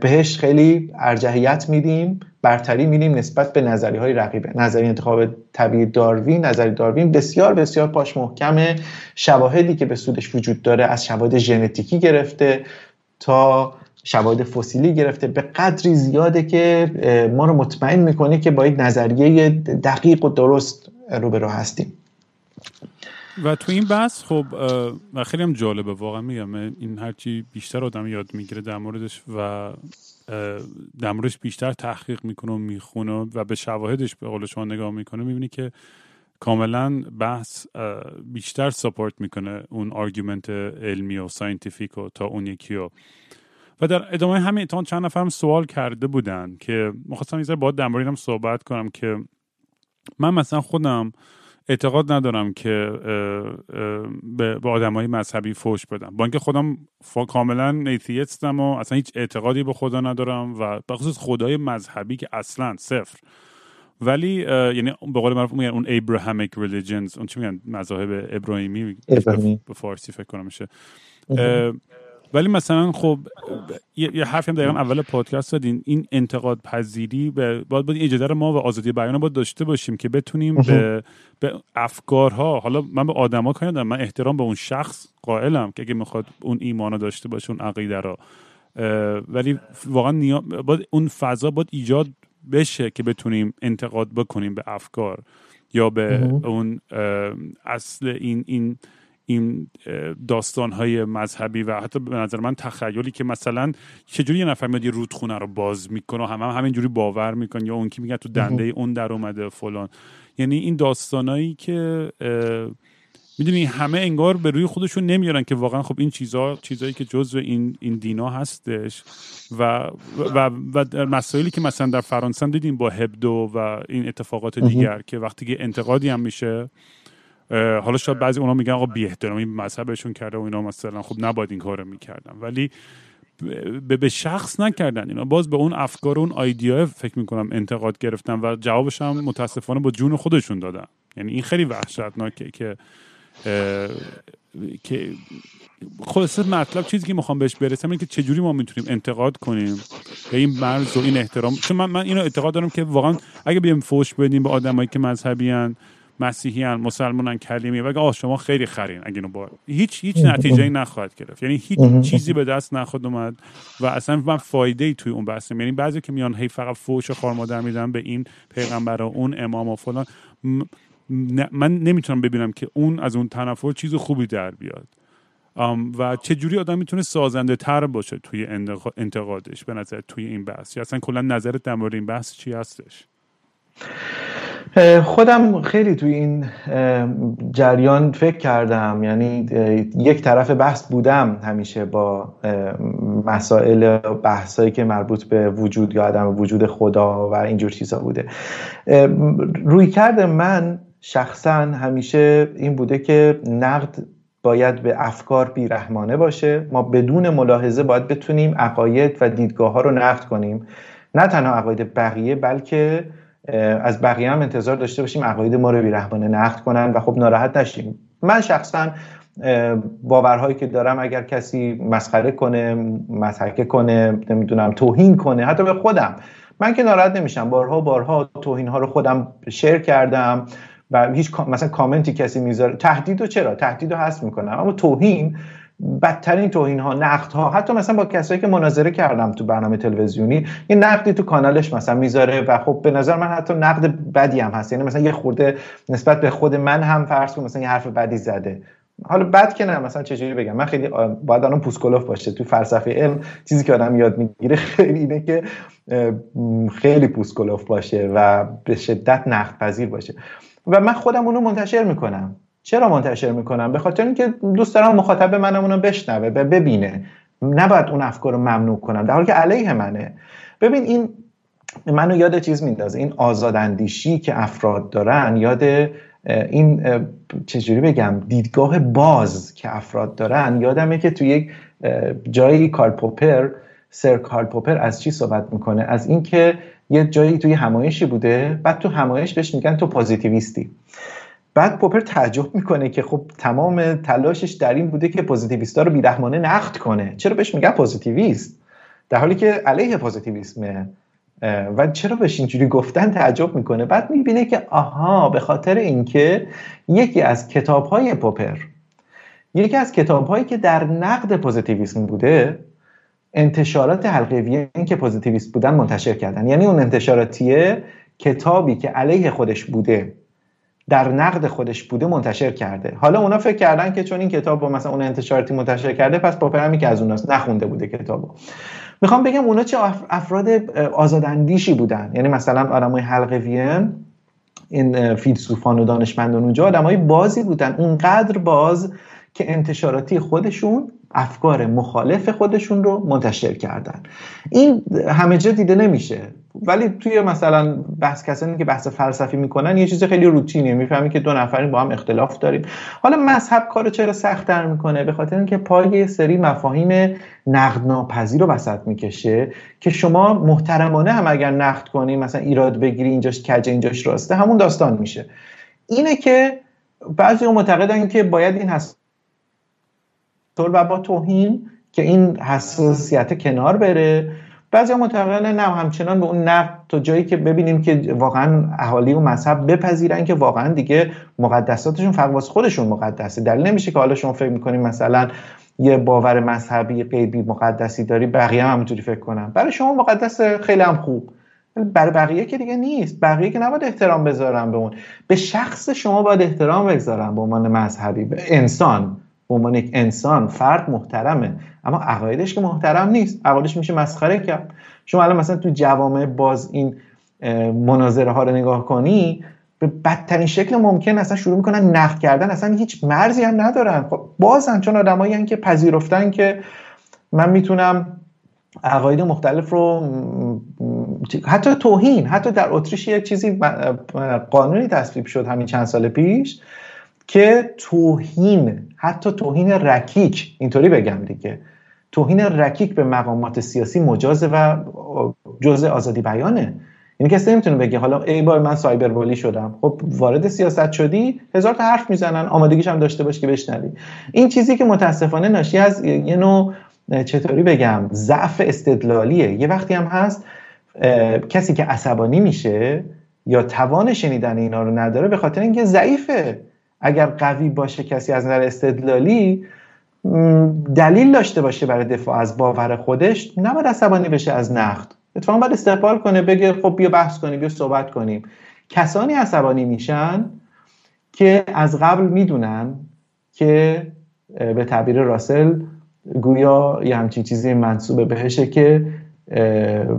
بهش خیلی ارجحیت میدیم. برتری میدیم نسبت به نظری های رقیبه. نظری انتخاب طبیعی داروین نظری داروین بسیار بسیار پاش محکمه شواهدی که به سودش وجود داره از شواهد ژنتیکی گرفته تا شواهد فسیلی گرفته. به قدری زیاده که ما رو مطمئن می‌کنه که با یک نظریه دقیق و درست روبرو هستیم. و تو این بحث خب خیلی هم جالبه واقعا میگم این هرچی بیشتر آدم یاد می‌گیره در موردش و در موردش بیشتر تحقیق می‌کنه و می‌خونه و به شواهدش به قول شما نگاه می‌کنه می‌بینی که کاملا بحث بیشتر support می‌کنه اون argument علمی و scientific و تا اون یکی و. و در ادامه همین تا چند نفرم سوال کرده بودن که مخواستم یه با در هم صحبت کنم که من مثلا خودم اعتقاد ندارم که به آدم های مذهبی فوش بدم. با اینکه خودم کاملا نیتیستم و اصلا هیچ اعتقادی به خدا ندارم و به خصوص خدای مذهبی که اصلا صفر. ولی یعنی به قول معروف میگن اون ابراهامیک ریلیجنز اون چی میگن؟ مذاهب ابراهیمی به فارسی فکر کنم میشه. ولی مثلا خب یه, حرفی هم دقیقا اول پادکست دادین. این انتقاد پذیری به باید باید اجازه رو ما و آزادی بیان باید داشته باشیم که بتونیم به, به افکارها حالا من به آدما کاری ندارم من احترام به اون شخص قائلم که اگه می‌خواد اون ایمانو داشته باشه اون عقیده رو. ولی واقعا نیا... باید اون فضا باید ایجاد بشه که بتونیم انتقاد بکنیم به افکار یا به اون اصل این این این داستان های مذهبی و حتی به نظر من تخیلی که مثلا چجوری یه نفر میاد یه رودخونه رو باز می‌کنه و همه هم همینجوری باور می‌کنه یا اون که میگه تو دنده اون در اومده فلان. یعنی این داستانایی که می‌دونی همه انگار به روی خودشون نمیارن که واقعا خب این چیزها چیزهایی که جزو این این دینا هستش و و و مسائلی که مثلا در فرانسه دیدیم با هبدو و این اتفاقات دیگر که وقتی که انتقادی هم میشه حالا شاید بعضی اونا میگن آقا بی احترامی مذهبشون کرده و اینا مثلا خب نباید این کارو می‌کردن. ولی به به شخص نکردن اینا. باز به اون افکار و اون ایده فکر می‌کنم انتقاد گرفتن و جوابش هم متاسفانه با جون خودشون دادن. یعنی این خیلی وحشتناکه که که خلاصه مطلب چیزی که می‌خوام بهش برسم اینه که چجوری ما می‌تونیم انتقاد کنیم به این مرز و این احترام. چون من, من اینو اعتقاد دارم که واقعا اگه بیم فوش بدیم به آدمایی که مذهبی هن مسیحی هن مسلمان کلیمی. و آه شما خیلی خرین. اگه اینو با هیچ هیچ نتیجه ای نخواهد گرفت. یعنی هیچ چیزی به دست نخواهد اومد. و اصلا من فایده ای توی اون بحثم. یعنی بعضی که میان هی فقط فوش خار مادر میدن به این پیغمبر و اون امام و فلان. من نمی‌تونم ببینم که اون از اون تنفر چیز خوبی در بیاد. و چه جوری آدم می‌تونه سازنده تر باشه توی انتقادش به نظر توی این بحث. یا اصلا کلا نظرت در مورد این بحث چی هستش؟ خودم خیلی توی این جریان فکر کردم. یعنی یک طرف بحث بودم همیشه با مسائل بحثایی که مربوط به وجود یا عدم وجود خدا و اینجور چیزا بوده. روی کرده من شخصا همیشه این بوده که نقد باید به افکار بیرحمانه باشه. ما بدون ملاحظه باید بتونیم عقاید و دیدگاه ها رو نقد کنیم. نه تنها عقاید بقیه بلکه از بقیه هم انتظار داشته باشیم عقاید ما رو بیرحمانه نقد کنن و خب ناراحت نشیم. من شخصا باورهایی که دارم اگر کسی مسخره کنه مضحکه کنه نمی‌دونم توهین کنه حتی به خودم من که ناراحت نمیشم. بارها بارها توهین ها رو خودم شیر کردم و هیچ مثلا کامنتی کسی می‌ذاره. تهدید چرا؟ تهدید رو می‌کنم. اما توهین بدترین توهین ها نقد ها حتی مثلا با کسایی که مناظره کردم تو برنامه تلویزیونی یه نقدی تو کانالش مثلا می‌ذاره و خب به نظر من حتی نقد بدی هم هست. یعنی مثلا یه خورده نسبت به خود من هم فرض کن مثلا یه حرف بدی زده. حالا بد که نه مثلا چجوری بگم؟ من خیلی باید الان پوسکولوف باشه. تو فلسفه علم چیزی که آدم یاد می‌گیره خیلی اینه که خیلی پوسکولوف باشه و به شدت نقد پذیر باشه. و من خودم اونو منتشر می‌کنم. چرا منتشر می‌کنم؟ به خاطر اینکه دوست دارم مخاطب منم اونو بشنوه ببینه. نباید اون افکار رو ممنوع کنم در حالی که علیه منه. ببین این منو یاد چیز میندازه. این آزاداندیشی که افراد دارن یاد این چجوری بگم دیدگاه باز که افراد دارن. یادمه که تو یک جایی کارل پوپر سر کارل پوپر از چی صحبت می‌کنه؟ از اینکه یه جایی توی همایشی بوده بعد تو همایش بهش میگن تو پوزیتیویستی. بعد پوپر تعجب می‌کنه که خب تمام تلاشش در این بوده که پوزیتیویستا رو بیرحمانه نقد کنه. چرا بهش میگن پوزیتیویست؟ در حالی که علیه پوزیتیویسمه. و چرا بهش اینجوری گفتن تعجب می‌کنه؟ بعد می‌بینه که آها به خاطر اینکه یکی از کتابهای پوپر یکی از کتابهایی که در نقد پوزیتیویسم بوده انتشارات حلقه وین که پوزیتیویست بودن منتشر کردن. یعنی اون انتشاراتیه کتابی که علیه خودش بوده. در نقد خودش بوده منتشر کرده. حالا اونا فکر کردن که چون این کتاب با مثلا اون انتشاراتی منتشر کرده پس پوپرم یکی که از اوناست نخونده بوده کتابو. می‌خوام بگم اونا چه افراد آزاداندیشی بودن. یعنی مثلا آدمای حلقه وین این فیلسوفان و دانشمندان اونجا آدمای بازی بودن. اونقدر باز که انتشاراتی خودشون افکار مخالف خودشون رو منتشر کردن. این همه جا دیده نمیشه. ولی توی مثلا بحث کسانی که بحث فلسفی می‌کنن یه چیز خیلی روتینیه می‌فهمی که دو نفرین با هم اختلاف داریم. حالا مذهب کارو چرا سختتر می‌کنه؟ به خاطر اینکه پای سری مفاهیم نقد ناپذیر رو وسط می‌کشه که شما محترمانه هم اگر نقد کنی مثلا ایراد بگیری اینجاش کج اینجاش راسته همون داستان میشه. اینه که بعضی معتقدن که باید این هست و با توهین که این حساسیت کنار بره. بعضی معتقدن نه همچنان به اون نقد تا جایی که ببینیم که واقعا اهالی و مذهب بپذیرن که واقعا دیگه مقدساتشون فقط خودشون مقدسه. دلیل نمیشه که حالا شما فکر می‌کنیم مثلا یه باور مذهبی غیبی مقدسی داری بقیه هم همونطوری فکر کنن. برای شما مقدس خیلی هم خوب. برای بقیه که دیگه نیست. بقیه که نباید احترام بذارن به اون. به شخص شما باید احترام بگذارن به عنوان مذهبی به انسان. به عنوان یک انسان فرد محترمه اما عقایدش که محترم نیست عقایدش میشه مسخره کرد. شما الان مثلا تو جوامع باز این مناظره ها رو نگاه کنی به بدترین شکل ممکن اصلا شروع می‌کنن نقد کردن اصلا هیچ مرزی هم ندارن. خب بازن چون آدمایی که پذیرفتن که من می‌تونم عقاید مختلف رو حتی توهین حتی در اتریش یک چیزی قانونی تصویب شد همین چند سال پیش که توهین حتی توهین رکیک اینطوری بگم دیگه. توهین رکیک به مقامات سیاسی مجازه و جزء آزادی بیانه. یعنی کسی نمی‌تونه بگه حالا ای بار من سایبر والی شدم. خب وارد سیاست شدی هزار تا حرف می‌زنن آمادگیش هم داشته باش که بشنوی. این چیزی که متاسفانه ناشی از یه نوع چطوری بگم ضعف استدلالیه. یه وقتی هم هست کسی که عصبانی میشه یا توان شنیدن اینا رو نداره به خاطر اینکه ضعیفه. اگر قوی باشه کسی از نظر استدلالی دلیل داشته باشه برای دفاع از باور خودش نباید عصبانی بشه از نقد. اتفاقا باید استقبال کنه بگه خب بیا بحث کنیم بیا صحبت کنیم. کسانی عصبانی میشن که از قبل می‌دونن که به تعبیر راسل گویا یه همچین چیزی منصوبه بهشه که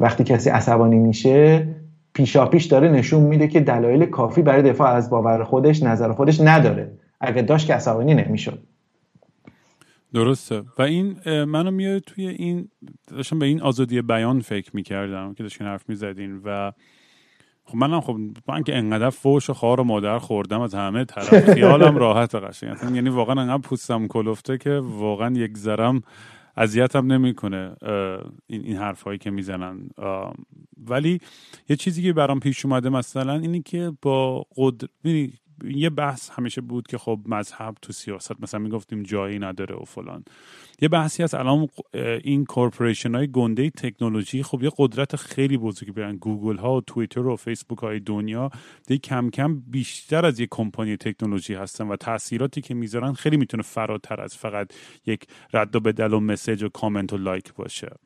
وقتی کسی عصبانی میشه پیشاپیش داره نشون میده که دلایل کافی برای دفاع از باور خودش نظر خودش نداره. اگه داشت که عصبانی نمی‌شد. درسته. و این منو میاره توی این داشتم به این آزادی بیان فکر می‌کردم که داشتین حرف می‌زدین و خب منم خب من که انقدر فوش و خار و مادر خوردم از همه طرف خیالم راحت قشنگ. یعنی واقعا انقدر پوستم کلفته که واقعا یک ذرم اذیتم نمی‌کنه این این حرفایی که می‌زنن. ولی یه چیزی که برام پیش اومده مثلا اینی که با قدر یه بحث همیشه بود که خب مذهب تو سیاست مثلا می‌گفتیم جایی نداره و فلان. یه بحثی هست الان این corporation های گنده تکنولوژی خب یه قدرت خیلی بزرگی برن. گوگل ها و توییتر و فیسبوک های دنیا دی کم کم بیشتر از یک کمپانی تکنولوژی هستن و تاثیراتی که می‌ذارن خیلی می‌تونه فراتر از فقط یک رد و بدل و مسیج و کامنت و لایک باشه.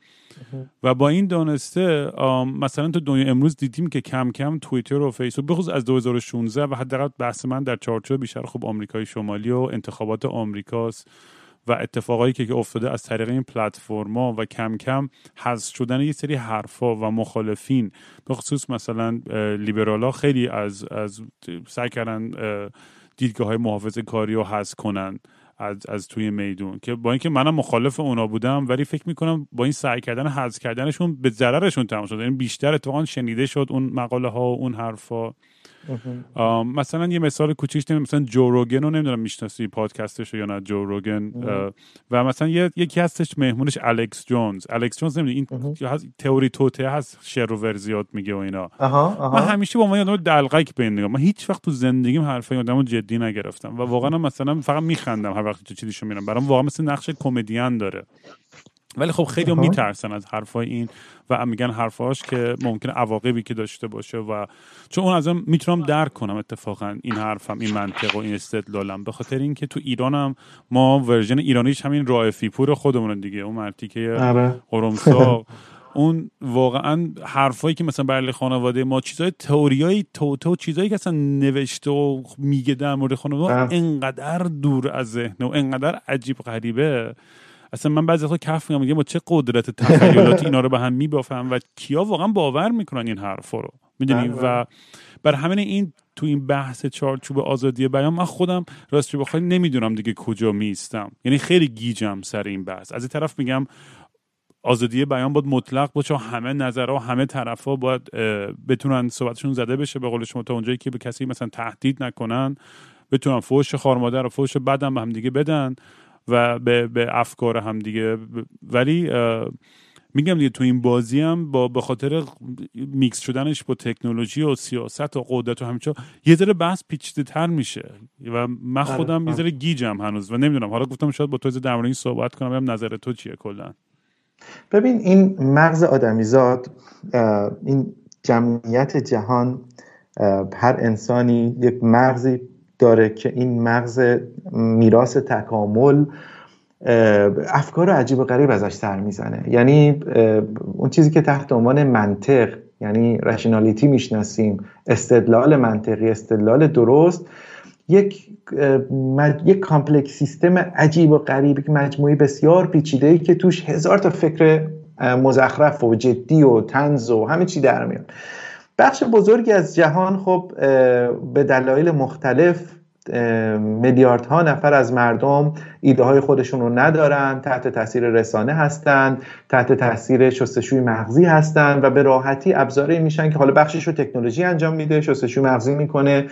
و با این دانسته مثلا تو دنیا امروز دیدیم که کم کم توییتر و فیسبوک بخصوص از 2016 و حداقل بحث من در چارچوب بیشتر خب آمریکای شمالی و انتخابات آمریکاست و اتفاقایی که افتاده از طریق این پلتفرما و کم کم حذف شدن یه سری حرفا و مخالفین به خصوص مثلا لیبرالا خیلی از از سعی کردن دیدگاه های محافظ کاری رو حذف کنن. از, از توی میدون که با اینکه منم مخالف اونا بودم ولی فکر می‌کنم با این سعی کردن حذف کردنشون به ضررشون تمام شد. یعنی بیشتر اتفاقا شنیده شد اون مقاله ها و اون حرفا. مثلا یه مثال کوچیک مثلا جو روگن رو نمی‌دونم می‌شناسی پادکستش یا نه. جو روگن و مثلا یکی هستش مهمونش الکس جونز. الکس جونز نمی‌دونی این تئوری توته هست شعر و ورزیات میگه و اینا. من همیشه با من یادم دلقک به این نگاه من هیچ وقت تو زندگیم حرفای آدمو جدی نگرفتم. و واقعا مثلا فقط میخندم هر وقت تو چیزیشو میرم برام واقعا مثل نقش کمدین داره. ولی خب خیلی میترسن از حرفای این و میگن حرفاش که ممکنه عواقبی که داشته باشه و چون اون ازم می‌تونم درک کنم اتفاقا این حرفم این منطق و این استدلالم. به خاطر اینکه تو ایرانم ما ورژن ایرانیش همین رائفی پور خودمون دیگه اون مرتیکه آره. قرمساق اون واقعا حرفایی که مثلا برای خانواده ما چیزای تئوریای توته و چیزایی که اصلا نوشته و میگه در مورد خانواده انقدر دور از ذهن و انقدر عجیب غریبه. اصلا من بعضی وقتا کف میگم میگم با چه قدرت تخیلات اینا رو به هم میبافم و کیا واقعا باور می‌کنن این حرفا رو. می‌دونی؟ بله، و. بر همین این تو این بحث چارچوب آزادی بیان من خودم راستش بخوای نمی‌دونم دیگه کجا میستم یعنی خیلی گیجم سر این بحث. از این طرف میگم آزادی بیان باید مطلق باشه همه نظرها و همه طرفها باید بتونن صحبتشون زده بشه به قول شما تا اونجایی که به کسی مثلا تهدید نکنن بتونن فوش خارمادر و فوش بدن به هم دیگه بدن. و به, به افکار هم دیگه. ولی میگم دیگه تو این بازی هم با به خاطر میکس شدنش با تکنولوژی و سیاست و قدرت و همیچه یه ذره بحث پیچیده تر میشه. و من آره، خودم یه. ذره گیجم هنوز و نمی‌دونم. حالا گفتم شاید با تو در مورد این صحبت کنم ببینم نظر تو چیه کلا. ببین این مغز آدمیزاد این جمعیت جهان هر انسانی یک مغزی داره که این مغز میراث تکامل افکار عجیب و غریب ازش سر می‌زنه. یعنی اون چیزی که تحت عنوان منطق یعنی rationality می‌شناسیم استدلال منطقی استدلال درست یک یک complex system عجیب و غریب یک مجموعه بسیار پیچیده ای که توش هزار تا فکر مزخرف و جدی و تنز و همه چی در میاد. بخش بزرگی از جهان خب به دلایل مختلف میلیاردها نفر از مردم ایده های خودشون رو ندارن تحت تاثیر رسانه هستند تحت تاثیر شستشوی مغزی هستند و به راحتی ابزاری میشن که حالا بخشش رو تکنولوژی انجام میده شستشوی مغزی می‌کنه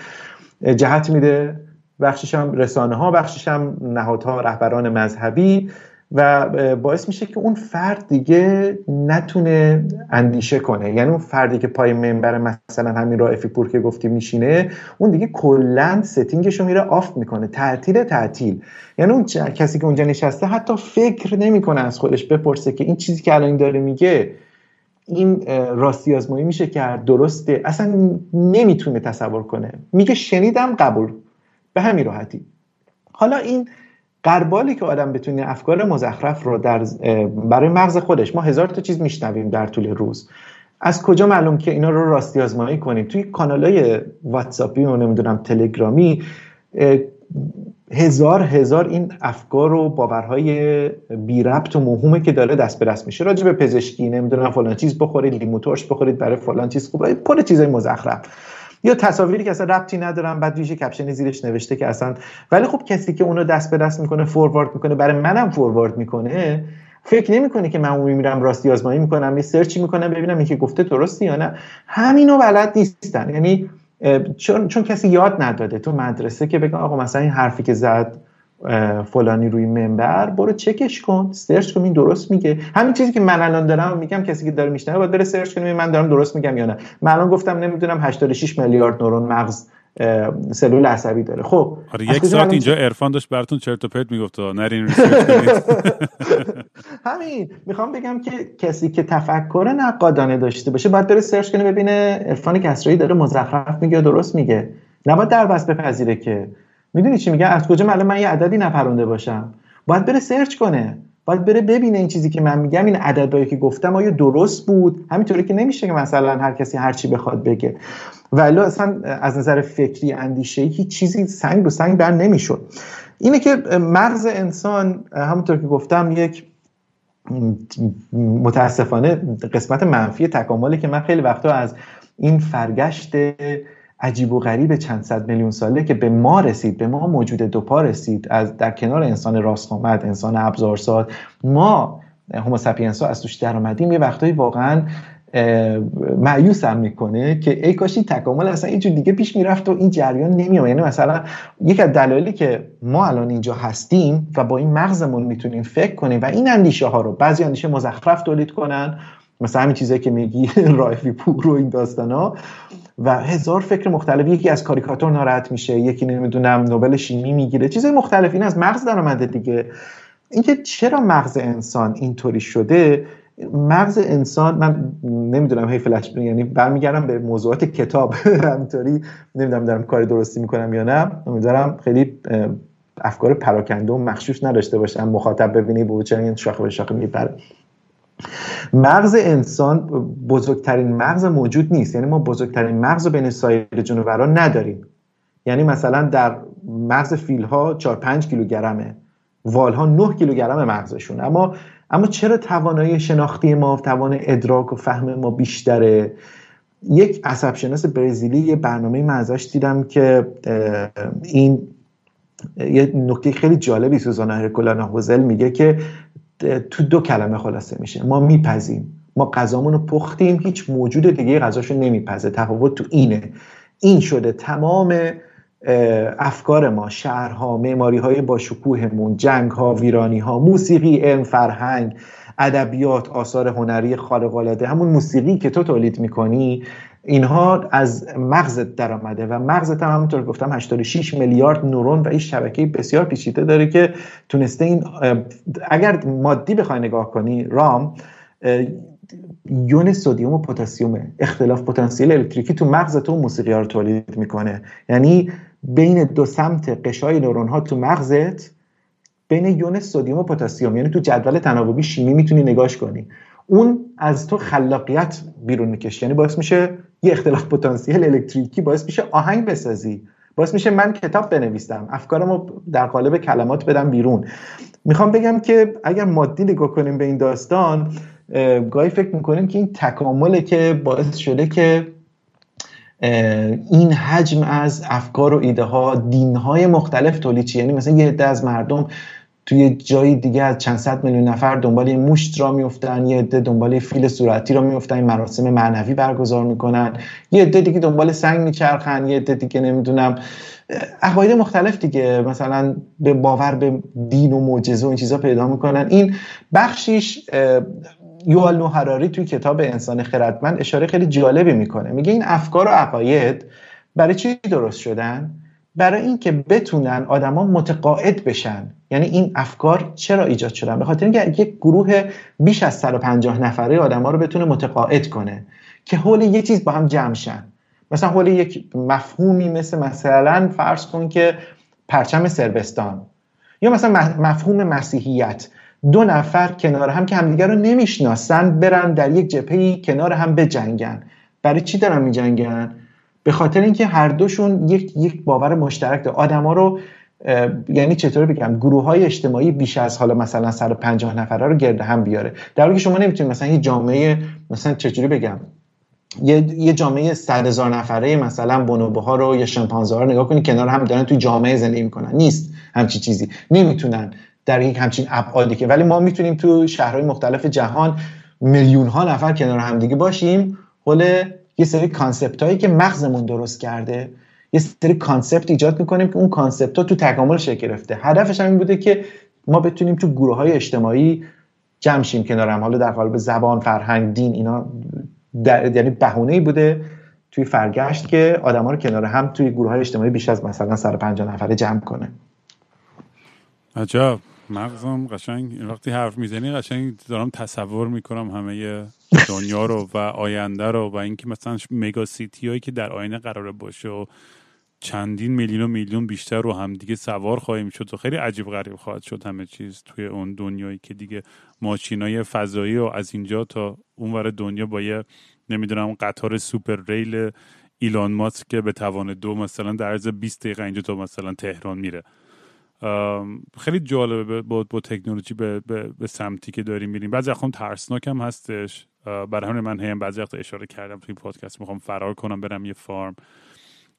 جهت میده. بخشش هم رسانه ها بخشش هم نهادها رهبران مذهبی. و باعث میشه که اون فرد دیگه نتونه اندیشه کنه. یعنی اون فردی که پای منبر مثلا همین رائفی پور که گفتی میشینه اون دیگه کلا setting ش رو میره off می‌کنه. تعطیل تعطیل. یعنی اون کسی که اونجا نشسته حتی فکر نمی‌کنه از خودش بپرسه که این چیزی که الان داره میگه این راستی آزمایی میشه کرد درسته؟ اصلا نمی‌تونه تصور کنه. میگه شنیدم قبول. به همین راحتی. حالا این قربالی که آدم بتونه افکار مزخرف رو در برای مغز خودش ما هزار تا چیز میشنویم در طول روز. از کجا معلوم که اینا رو راستی آزمایی کنیم؟ توی کانال های واتساپی و نمی‌دونم تلگرامی هزار هزار این افکار و باورهای بی ربط و موهومه که داره دست به دست میشه. راجع به پزشکی نمی‌دونم فلان چیز بخورید لیمو ترش بخورید برای فلان چیز خوبه پر چیزای مزخرف. یا تصاویری که اصلا ربطی ندارن بعد یه caption زیرش نوشته که اصلا ولی خب کسی که اونو دست به دست می‌کنه forward می‌کنه برای منم forward می‌کنه فکر نمی‌کنه که من اون میرم راستی آزمایی می‌کنم یه search ی می‌کنم ببینم این که گفته درسته یا نه. همینو بلد نیستن. یعنی چون چون کسی یاد نداده تو مدرسه که بگه آقا مثلا این حرفی که زد فلانی روی منبر برو چکش کن search کن این درست میگه. همین چیزی که من الان دارم میگم کسی که داره میشنوه باید بره search کنه من دارم درست میگم یا نه. من الان گفتم نمی‌دونم 86 میلیارد نورون مغز سلول عصبی داره. خب آره یک ساعت اینجا عرفان داشت براتون چرت و پرت می‌گفت نرین همین. می‌خوام بگم که کسی که تفکر نقادانه داشته باشه باید بره سرچ کنه ببینه عرفان کسرایی داره مزخرف میگه درست میگه. نباید در بس بپذیره که می‌دونی چی میگه؟ از کجا معلوم من یه عددی نپرونده باشم؟ باید بره سرچ کنه. باید بره ببینه این چیزی که من میگم این عددهایی که گفتم آیا درست بود؟ همینطوری که نمیشه که مثلا هر کسی هر چی بخواد بگه. ولی اصلا از نظر فکری اندیشه هیچ چیزی سنگ رو سنگ بر نمی‌شد. اینه که مغز انسان همونطور که گفتم یک متاسفانه قسمت منفی تکاملی که من خیلی وقتا از این فرگشت عجیب و غریب چند صد میلیون ساله که به ما رسید به ما موجود دوپا رسید از در کنار انسان راست آمد انسان ابزارساز. ما هوموساپینس ها از توش در اومدیم یه وقتایی واقعا معیوس هم می‌کنه که ای کاشی تکامل اصلا اینجور دیگه پیش می‌رفت و این جریان نمیاد یعنی مثلا یک از دلایلی که ما الان اینجا هستیم و با این مغزمون می‌تونیم فکر کنیم و این اندیشه ها رو بعضی اندیشه مزخرف تولید کنن مثلا همین چیزایی که میگی رایفی پور و این داستان ها و هزار فکر مختلف یکی از کاریکاتور ناراحت میشه یکی نمی‌دونم نوبل شیمی می‌گیره چیزای مختلف این از مغز در اومده دیگه. اینکه چرا مغز انسان اینطوری شده مغز انسان من نمی‌دونم هی فلش یعنی برمیگردم به موضوعات کتاب همینطوری نمی‌دونم دارم کار درستی می‌کنم یا نه. امیدوارم خیلی افکار پراکنده و مخشوش نداشته باشم مخاطب ببینی به این شاخه به شاخه میپره. مغز انسان بزرگترین مغز موجود نیست. یعنی ما بزرگترین مغز بین سایر جانوران نداریم. یعنی مثلا در مغز فیل ها 4 5 کیلوگرمه. وال ها 9 کیلوگرم مغزشون. اما اما چرا توانایی شناختی ما توان ادراک و فهم ما بیشتره؟ یک عصب شناس برزیلی یه برنامه من ازش دیدم که این یه نکته خیلی جالبی سوزانا هرکولانا هوزل میگه که تو دو کلمه خلاصه میشه. ما میپزیم. ما غذامون رو پختیم. هیچ موجود دیگه غذاشو نمیپزه. تفاوت تو اینه. این شده تمام افکار ما شهرها معماری های با شکوهمون جنگ ها ویرانی ها موسیقی علم فرهنگ ادبیات آثار هنری العاده همون موسیقی که تو تولید می‌کنی اینها از مغزت در آمده و مغزت هم همونطور گفتم 86 میلیارد نورون و این شبکه بسیار پیچیده داره که تونسته این اگر مادی بخوای نگاه کنی رام یون سودیوم و پتاسیم اختلاف پتانسیل الکتریکی تو مغز تو موسیقی ها رو تولید می‌کنه. یعنی بین دو سمت قشای نورون ها تو مغزت بین یون سودیوم و پتاسیم. یعنی تو جدول تناوبی شیمی می‌تونی نگاش کنی. اون از تو خلاقیت بیرون می‌کشه. یعنی باعث میشه یه اختلاف پتانسیل الکتریکی باعث میشه آهنگ بسازی. باعث میشه من کتاب بنویسم افکارمو در قالب کلمات بدم بیرون. می‌خوام بگم که اگر مادی نگاه کنیم به این داستان گاهی فکر می‌کنیم که این تکامله که باعث شده که این حجم از افکار و ایده ها دین های مختلف تولید یعنی مثلا یه عده از مردم توی جایی دیگه از چند صد میلیون نفر دنبال یه مشت را میفتن یه عده دنبال فیل صورتی را میفتن این مراسم معنوی برگزار می‌کنن یه عده دیگه دنبال سنگ میچرخن یه عده دیگه نمی‌دونم عقاید مختلف دیگه مثلا به باور به دین و معجزه و این چیزا پیدا می‌کنن. این بخشیش یوال نو هراری توی کتاب انسان خردمند اشاره خیلی جالبی می‌کنه. میگه این افکار و عقاید برای چی درست شدن؟ برای اینکه بتونن آدما متقاعد بشن. یعنی این افکار چرا ایجاد شدن؟ به خاطر اینکه یک گروه بیش از 150 نفره آدما رو بتونه متقاعد کنه که حول یه چیز با هم جمع شن. مثلا حول یک مفهومی مثل مثلا فرض کن که پرچم سربستان یا مثلا مفهوم مسیحیت. دو نفر کنار هم که همدیگر رو نمی‌شناسن برن در یک جبهه کنار هم بجنگن. برای چی دارن میجنگن؟ به خاطر اینکه هر دوشون یک یک باور مشترک داره آدما رو یعنی چطور بگم گروه های اجتماعی بیش از حالا مثلا 150 نفره رو گرد هم بیاره. در حالی که شما نمی‌تونید مثلا یه جامعه مثلا چجوری بگم یه, یه جامعه صد هزار نفره مثلا بونوبه ها رو یا شمپانزه رو نگاه کنید کنار هم دارن توی جامعه زندگی می‌کنن. نیست همچی چیزی. نمی‌تونن در یک همچین ابعادی که ولی ما می‌تونیم تو شهرهای مختلف جهان میلیون ها نفر کنار همدیگه باشیم حول یه سری concept هایی که مغزمون درست کرده. یه سری concept ایجاد می‌کنیم که اون concept ها تو تکامل شکل گرفته. هدفش هم این بوده که ما بتونیم تو گروه های اجتماعی جمع شیم کنار هم. حالا در قالب زبان فرهنگ دین اینا در... یعنی بهونه بوده توی فرگشت که آدما رو کنار هم توی گروه های اجتماعی بیش از مثلا 150 نفره جمع کنه. عجب. مغزم قشنگ. وقتی حرف می‌زنی قشنگ دارم تصور می‌کنم همه دنیا رو و آینده رو و اینکه مثلا مگا سیتی هایی که در آینه قرار باشه و چندین میلیون و میلیون بیشتر رو هم دیگه سوار خواهیم شد و خیلی عجیب غریب خواهد شد همه چیز توی اون دنیایی که دیگه ماشینای فضایی و از اینجا تا اونور دنیا با یه نمی‌دونم قطار سوپر ریل ایلان ماسک که به توان دو مثلا در عرض 20 دقیقه اینجا تو مثلا تهران میره. خیلی جالبه با, با تکنولوژی به, به, به, سمتی که داریم میریم. بعضی وقتا ترسناک هم هستش. برای همین من هم بعضی وقتا اشاره کردم توی پادکست. می‌خوام فرار کنم برم یه فارم.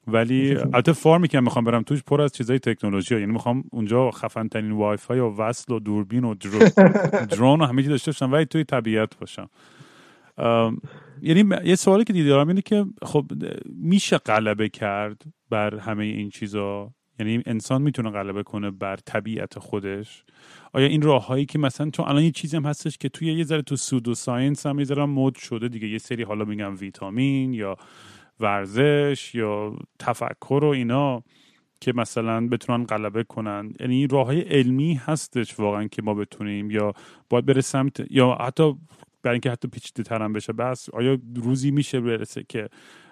ولی البته فارمی که می‌خوام برم توش پر از چیزای تکنولوژی یعنی می‌خوام اونجا خفن ترین وای فای و وصل و دوربین و درون و همه چی داشته باشم ولی توی طبیعت باشم. یعنی یه سوالی که دیدارم اینه که خب میشه غلبه کرد بر همه این چیزا؟ یعنی انسان می‌تونه غلبه کنه بر طبیعت خودش؟ آیا این راههایی که مثلا تو الان یه چیزی هم هستش که توی یه ذره تو سودو ساینس هم یه ذره مد شده دیگه یه سری حالا میگم ویتامین یا ورزش یا تفکر و اینا که مثلا بتونن غلبه کنن. یعنی این راه های علمی هستش واقعا که ما بتونیم یا باید بره سمت یا حتی برای اینکه حتی پیچیده ترم بشه بس آیا روزی میشه برسه که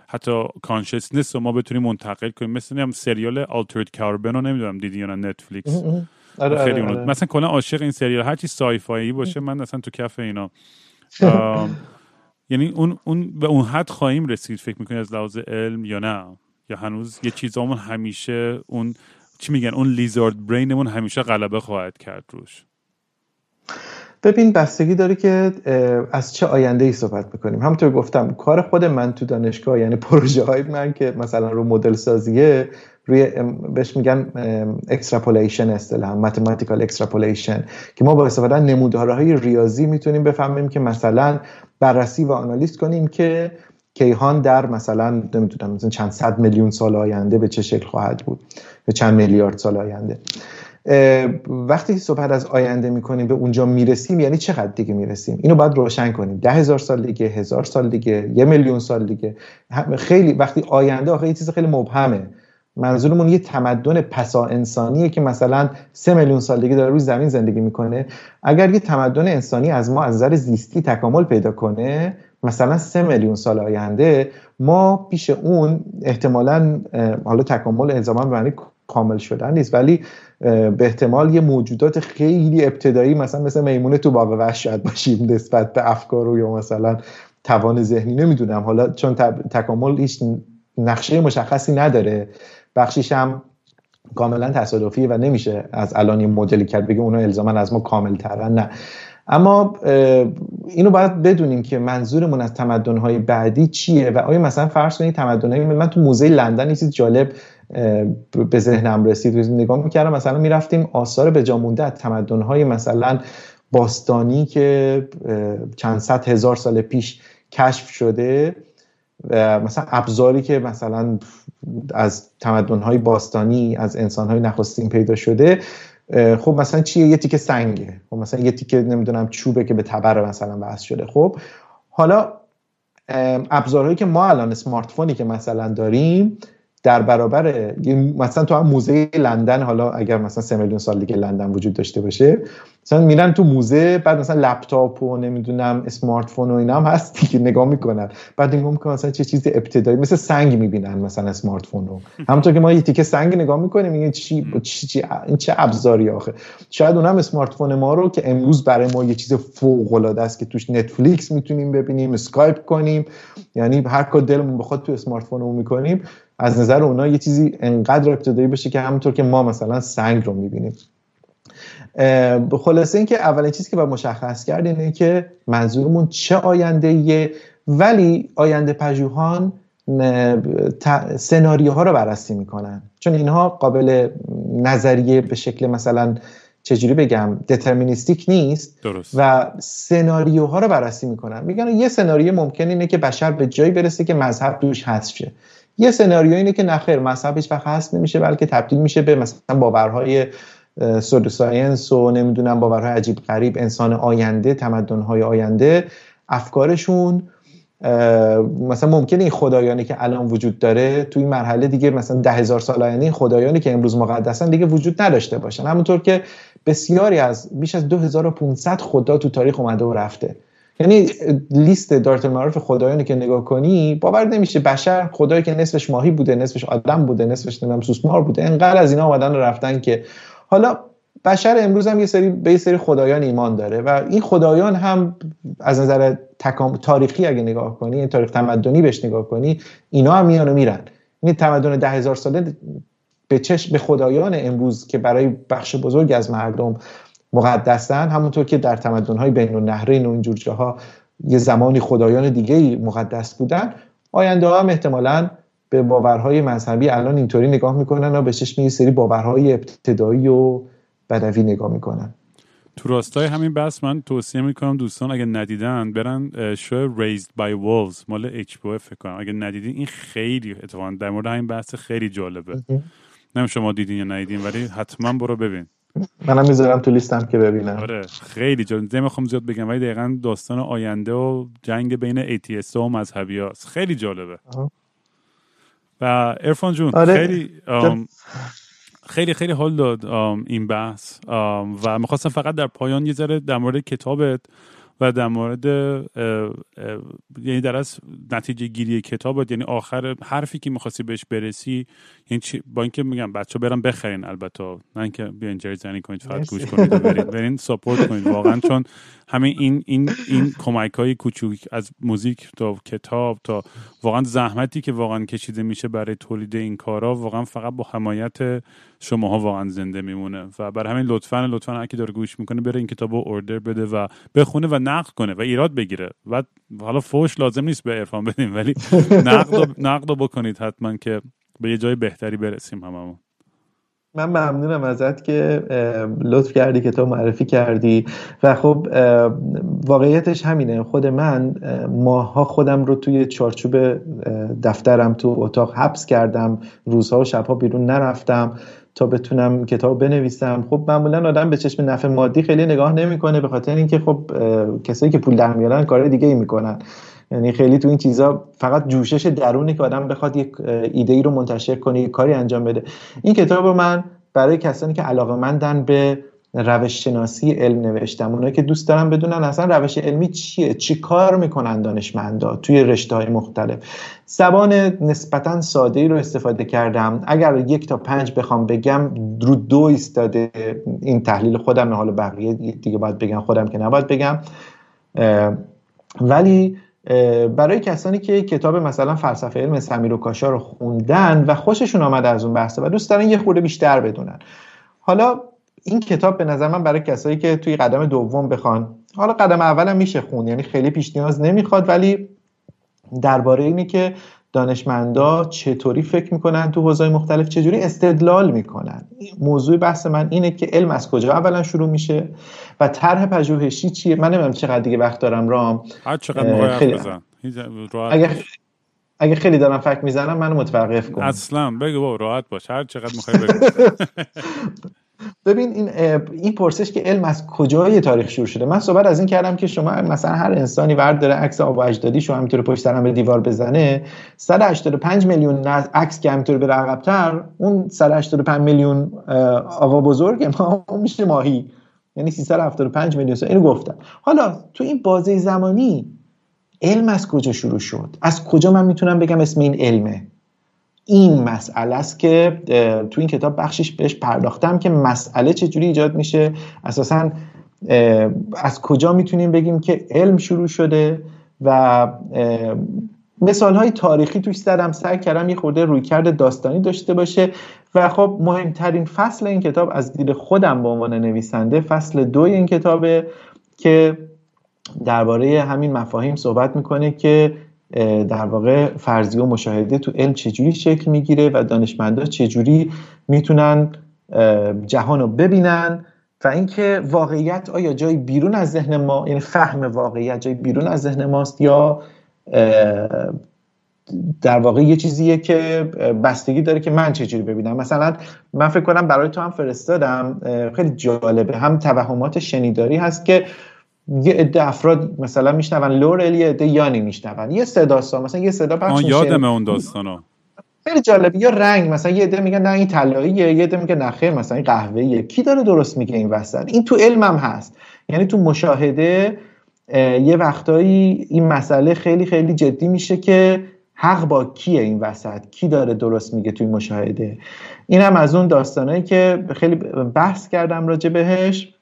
حتی کانشسنس رو ما بتونیم منتقل کنیم؟ مثل هم سریال آلترد کاربن رو نمی‌دونم دیدی یا نه نتفلیکس آره خیلی آره, آره. مثلا کلا عاشق این سریال هر چی سایفایی باشه من مثلا تو کف اینا. یعنی اون اون به اون حد خواهیم رسید فکر می‌کنی از لحاظ علم یا نه؟ یا هنوز یه چیزامون همیشه اون چی میگن اون لیزارد برینمون همیشه غلبه خواهد کرد روش؟ ببین بستگی داره که از چه آینده ای صحبت می‌کنیم. همونطور گفتم کار خود من تو دانشگاه یعنی پروژه های من که مثلا رو مدل سازیه روی بهش میگن extrapolation اصطلاحا mathematical extrapolation که ما با استفاده نمودارهای ریاضی می‌تونیم بفهمیم که مثلا بررسی و آنالیز کنیم که کیهان در مثلا نمی‌دونم مثلا چند صد میلیون سال آینده به چه شکل خواهد بود؟ به چند میلیارد سال آینده. وقتی صحبت از آینده می‌کنیم به اونجا می‌رسیم یعنی چقدر دیگه می‌رسیم؟ اینو باید روشن کنیم. ده هزار سال دیگه هزار سال دیگه یه میلیون سال دیگه. خیلی وقتی آینده آخه یه چیز خیلی مبهمه. منظورمون یه تمدن پسا انسانیه که مثلا سه میلیون سال دیگه داره روی زمین زندگی می‌کنه. اگر یه تمدن انسانی از ما از نظر زیستی تکامل پیدا کنه مثلا سه میلیون سال آینده ما پیش اون احتمالا حالا تکامل الزاما معنی کامل شدن نیست ولی به احتمال یه موجودات خیلی ابتدایی مثلا مثل میمونه تو باغ وحش شاید باشیم نسبت به افکار و یا مثلا توان ذهنی نمی‌دونم. حالا چون تکامل هیچ نقشه مشخصی نداره. بخشیش هم کاملا تصادفیه و نمیشه از الان یه مدلی کرد بگه اونا الزاما از ما کامل ترن نه. اما اینو باید بدونیم که منظورمون از تمدن‌های بعدی چیه و آیا مثلا فرض کنید تمدن‌های من تو موزه لندن یه چیز جالب به ذهنم رسید. نگاه می‌کردم مثلا می‌رفتیم آثار به جا مونده از تمدن‌های مثلا باستانی که چند صد هزار سال پیش کشف شده. مثلا ابزاری که مثلا از تمدن‌های باستانی از انسان‌های نخستین پیدا شده خب مثلا چیه؟ یه تیکه سنگه. خب مثلا یه تیکه نمی‌دونم چوبه که به تبر مثلا وصل شده. خب حالا ابزارهایی که ما الان اسمارت فونی که مثلا داریم در برابر مثلا تو هم موزه لندن حالا اگر مثلا سه میلیون سال دیگه لندن وجود داشته باشه مثلا میرن تو موزه بعد مثلا لپتاپ و نمی‌دونم smartphone و اینا هم هست که نگاه می‌کنن. بعد نگاه می‌کنن مثلا چه چیز ابتدایی مثل سنگ می‌بینن مثلا smartphone رو. همونطور که ما یه تیکه سنگ نگاه می‌کنیم میگن چی چی, چی این چه ابزاری آخه. شاید اونم smartphone ما رو که امروز برای ما یه چیز فوق العاده است که توش Netflix می‌تونیم ببینیم اسکایپ کنیم. یعنی هر کار دلمون بخواد تو اسمارت فونمون می‌کنیم. از نظر اونا یه چیزی انقدر ابتدایی بشه که همونطور که ما مثلا سنگ رو می‌بینیم. خلاصه اینکه اولین چیزی که باید مشخص کرد اینه که منظورمون چه آینده ایه ولی آینده پژوهان سناریوها رو بررسی می‌کنن. چون اینها قابل نظریه به شکل مثلا چجوری بگم دترمینیستیک نیست درست. و سناریوها رو بررسی می‌کنن. میگن یه سناریو ممکن اینه که بشر به جایی برسه که مذهب دوش حذف شه. یه سناریو اینه که نخیر مذهب هیچ وقت نمیشه بلکه تبدیل میشه به مثلا باورهای سود ساینس و نمی‌دونم باورهای عجیب غریب انسان آینده تمدنهای آینده. افکارشون مثلا ممکنه این خدایانی که الان وجود داره تو این مرحله دیگه مثلا ده هزار سال آینده این خدایانی که امروز مقدسن دیگه وجود نداشته باشن. همونطور که بسیاری از بیش از 2500 خدا تو تاریخ اومده و رفته. یعنی لیست دارت المعارف خدایانی که نگاه کنی باور نمیشه بشر خدایی که نصفش ماهی بوده نصفش آدم بوده نصفش نمی‌دونم سوسمار بوده انقدر از اینا اومدن رفتن که حالا بشر امروز هم یه سری به یه سری خدایان ایمان داره و این خدایان هم از نظر تکام... تاریخی اگه نگاه کنی این تاریخ تمدنی بهش نگاه کنی اینا هم میان و میرن. این تمدن ده هزار ساله به چشم به خدایان امروز که برای بخش بزرگ از مردم مقدسن همونطور که در تمدن‌های بین النهرین و اینجور جاها یه زمانی خدایان دیگه مقدس بودن آینده هم احتمالاً به باورهای مذهبی الان اینطوری نگاه می‌کنن و به چشم یه سری باورهای ابتدایی و بدوی نگاه می‌کنن. تو راستای همین بحث من توصیه می‌کنم دوستان اگه ندیدن برن شو Raised by Wolves مال اچ فکر کنم. اگه ندیدین این خیلی اتفاقا در مورد همین بحث خیلی جالبه. نمیم شما دیدین یا ندیدین ولی حتما برو ببین. منم می‌ذارم تو لیستم که ببینم. آره خیلی جالب. نمی‌خوام زیاد بگم ولی دقیقا داستان آینده و جنگ بین ATS و مذهبی هاست. خیلی جالبه. و ارفان جون آره. خیلی خیلی خیلی حال داد این بحث. و می‌خواستم فقط در پایان یه ذره در مورد کتابت و در مورد یعنی در از نتیجه گیری کتابت یعنی آخر حرفی که می‌خواستی بهش برسی یعنی با اینکه میگم بچه برم بخرین البته نه اینکه بیاین جای کنید فقط گوش کنید و برید. برین ساپورت کنید. واقعا چون همه این این این کمک های کوچوک از موزیک تا کتاب تا واقعا زحمتی که واقعا کشیده میشه برای تولید این کارا واقعا فقط با حمایت شماها واقعا زنده میمونه. و برای همین لطفا لطفا هر کی داره گوش می‌کنه بره این کتابو اوردر بده و بخونه و نقد کنه و ایراد بگیره. و حالا فوش لازم نیست به عرفان بدیم ولی نقد نقد بکنید حتما که به یه جای بهتری برسیم هممون. من ممنونم ازت که لطف کردی که تو معرفی کردی. و خب واقعیتش همینه. خود من ماها خودم رو توی چارچوب دفترم تو اتاق حبس کردم. روزها و شبها بیرون نرفتم. تا بتونم کتاب بنویسم. خب معمولا آدم به چشم نفع مادی خیلی نگاه نمی‌کنه به خاطر اینکه خب کسایی که پول در میارن کار دیگه ای می‌کنن. یعنی خیلی تو این چیزا فقط جوشش درونه که آدم بخواد یک ایده ای رو منتشر کنه کاری انجام بده. این کتاب من برای کسانی که علاقه مندن به روش شناسی علم نوشتم. اونایی که دوست دارن بدونن اصلا روش علمی چیه؟ چی کار می‌کنن دانشمندا توی رشته های مختلف؟ زبان نسبتا ساده ای رو استفاده کردم. اگر یک تا پنج بخوام بگم رو دو ایستاده این تحلیل خودم. حالا بقیه دیگه باید بگم خودم که نباید بگم. ولی برای کسانی که کتاب مثلا فلسفه علم سمیر و کاشا رو خوندن و خوششون آمده از اون بحثه و دوست دارن یه خورده بیشتر بدونن. حالا این کتاب به نظر من برای کسایی که توی قدم دوم بخوان حالا قدم اولم میشه خون یعنی خیلی پیش نیاز نمی‌خواد ولی درباره اینه که دانشمندا چطوری فکر می‌کنن تو حوزه‌های مختلف چجوری استدلال می‌کنن. موضوع بحث من اینه که علم از کجا اولا شروع میشه و طرح پژوهشی چیه؟ من نمی‌دونم چقدر دیگه وقت دارم رام. هر چقدر خیلی... اگه اگه خیلی دارم فکر می‌زنم منو متوقف کن. اصلا بگو با راحت باش. هر چقدر می‌خوای بگو. ببین این این پرسش که علم از کجای تاریخ شروع شده؟ من صحبت از این کردم که شما مثلا هر انسانی ورد داره عکس آب و اجدادی شو همینطور پشت سرم به دیوار بزنه 185 میلیون عکس که همینطور به عقب‌تر اون 185 میلیون آقا بزرگ ما میشه ماهی. یعنی 375 میلیون اینو گفتم. حالا تو این بازه زمانی علم از کجا شروع شد؟ از کجا من می‌تونم بگم اسم این علمه؟ این مسئله است که تو این کتاب بخشش بهش پرداختم که مسئله چجوری ایجاد میشه. اساسا از کجا می‌تونیم بگیم که علم شروع شده و مثال های تاریخی توش زدم سعی کردم یه خورده رویکرد داستانی داشته باشه. و خب مهمترین فصل این کتاب از دید خودم به عنوان نویسنده فصل دو این کتابه که درباره همین مفاهیم صحبت می‌کنه که در واقع فرضیه و مشاهده تو علم چجوری شکل می‌گیره و دانشمندا چجوری می‌تونن جهان رو ببینن و اینکه واقعیت آیا جای بیرون از ذهن ما یعنی فهم واقعیت جای بیرون از ذهن ماست یا در واقع یه چیزیه که بستگی داره که من چجوری ببینم. مثلا من فکر کنم برای تو هم فرستادم خیلی جالبه. هم توهمات شنیداری هست که یه عده افراد مثلا میشنون لورل یه عده یانی میشنون. یه صدا مثلا یه صدا پخش میشه یادم اون داستانا. خیلی جالب یا رنگ مثلا یه عده میگن نه این طلاییه یه عده میگه نه مثلا این قهوه‌ایه. کی داره درست میگه این وسط؟ این تو علمم هست. یعنی تو مشاهده یه وقتایی این مسئله خیلی خیلی جدی میشه که حق با کیه این وسط؟ کی داره درست میگه توی مشاهده؟ این هم از اون داستانایی که خیلی بحث کردم راجع بهش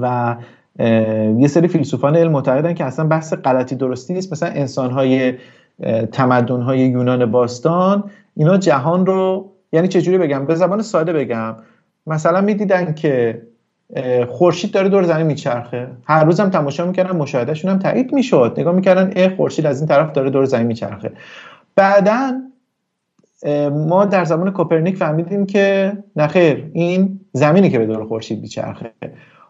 و یه سری فیلسوفان علم معتقدن که اصلا بحث غلطی درستی نیست. مثلا انسانهای تمدنهای یونان باستان اینا جهان رو یعنی چجوری بگم به زبان ساده بگم. مثلا می‌دیدن که خورشید داره دور زمین میچرخه. هر روزم تماشا می‌کردن مشاهدهشون هم تایید می‌شد. نگاه می‌کردن اه خورشید از این طرف داره دور زمین میچرخه. بعدا ما در زمان کوپرنیک فهمیدیم که نخیر این زمینی که به دور خورشید میچرخه.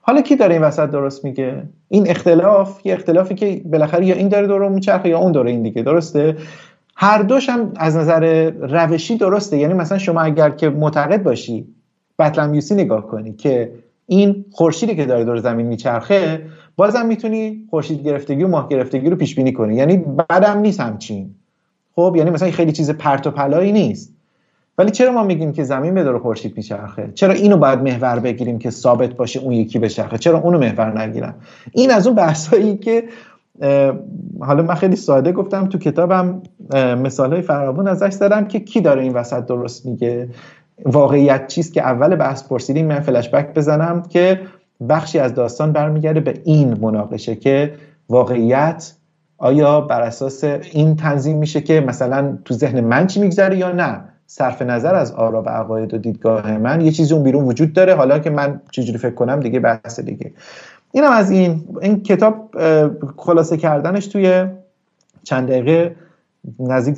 حالا کی داره این وسط درست میگه؟ این اختلاف یه اختلافی که بالاخره یا این داره دور میچرخه یا اون داره این دیگه درسته؟ هر دوش هم از نظر روشی درسته یعنی مثلا شما اگر که معتقد باشی بطلمیوسی نگاه کنی که این خورشیدی که داره دور زمین میچرخه بازم می‌تونی خورشید گرفتگی و ماه گرفتگی رو پیش بینی کنی یعنی بدم نیست همچین. خب یعنی مثلا خیلی چیز پرت و پلایی نیست. ولی چرا ما میگیم که زمین به دور خورشید میچرخه؟ چرا اینو باید محور بگیریم که ثابت باشه اون یکی بچرخه چرا اونو محور نگیرم این از اون بحثایی که حالا من خیلی ساده گفتم تو کتابم مثال های فراوون ازش زدم که کی داره این وسط درست میگه. واقعیت چیست که اول بحث پرسیدیم؟ من فلش بک بزنم که بخشی از داستان برمیگرده به این مناقشه که واقعیت آیا بر اساس این تنظیم میشه که مثلا تو ذهن من چی میگذره یا نه؟ صرف نظر از آرا و عقاید و دیدگاه من یه چیزی اون بیرون وجود داره. حالا که من چجوری فکر کنم دیگه بحث دیگه. اینم از این. این کتاب خلاصه کردنش توی چند دقیقه نزدیک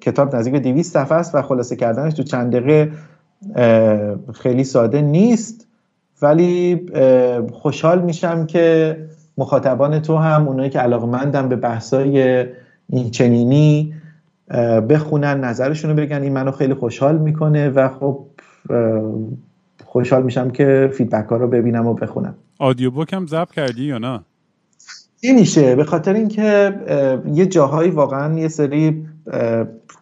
کتاب نزدیک به 200 صفحه است و خلاصه کردنش تو چند دقیقه خیلی ساده نیست. ولی خوشحال میشم که مخاطبان تو هم اونایی که علاقمندن به بحثای این چنینی بخونن نظرشون رو بگن این منو خیلی خوشحال می‌کنه و خب خوشحال میشم که فیدبک ها رو ببینم و بخونم. آدیو بوک هم ضبط کردی یا نه؟ میشه؟ به خاطر اینکه یه جاهایی واقعا یه سری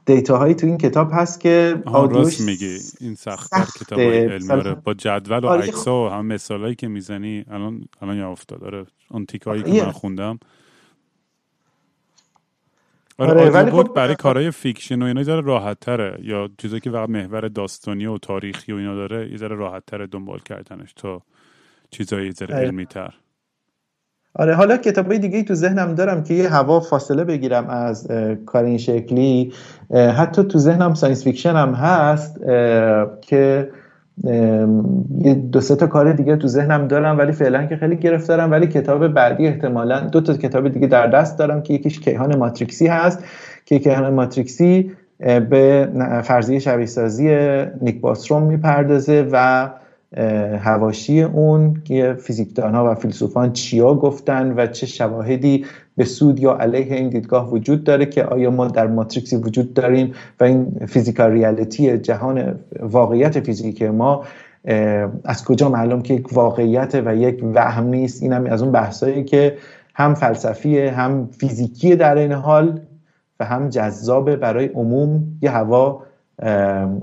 data هایی تو این کتاب هست که راست میگی. این سخت در کتاب علمی داره با جدول و آره عکس و هم مثالایی که می‌زنی الان الان یا افتاد. داره اون تیکایی که من خوندم. آره, آره ولی خب برای کارهای fiction و اینا داره راحت تره یا چیزایی که فقط محور داستانی و تاریخی و اینا داره یه ذره راحت تره دنبال کردنش تا چیزایی ذره. علمی تر آره حالا کتابای دیگه تو ذهنم دارم که یه هوا فاصله بگیرم از کار این شکلی. حتی تو ذهنم science fiction هم هست که یه دو سه تا کار دیگه تو ذهنم دارم ولی فعلا که خیلی گرفتارم ولی کتاب بعدی احتمالا دو تا کتاب دیگه در دست دارم که یکیش کیهان ماتریکسی هست. که کیهان ماتریکسی به فرضیه شبیه سازی نیک باستروم می‌پردازه و هواشی اون که فیزیکدانها و فیلسوفان چیا گفتن و چه شواهدی به سود یا علیه این دیدگاه وجود داره که آیا ما در ماتریکسی وجود داریم و این فیزیکال ریالیتی جهان واقعیت فیزیکی ما از کجا معلوم که یک واقعیت و یک وهم نیست؟ این هم از اون بحثایی که هم فلسفیه هم فیزیکی در این حال و هم جذابه برای عموم یه هوا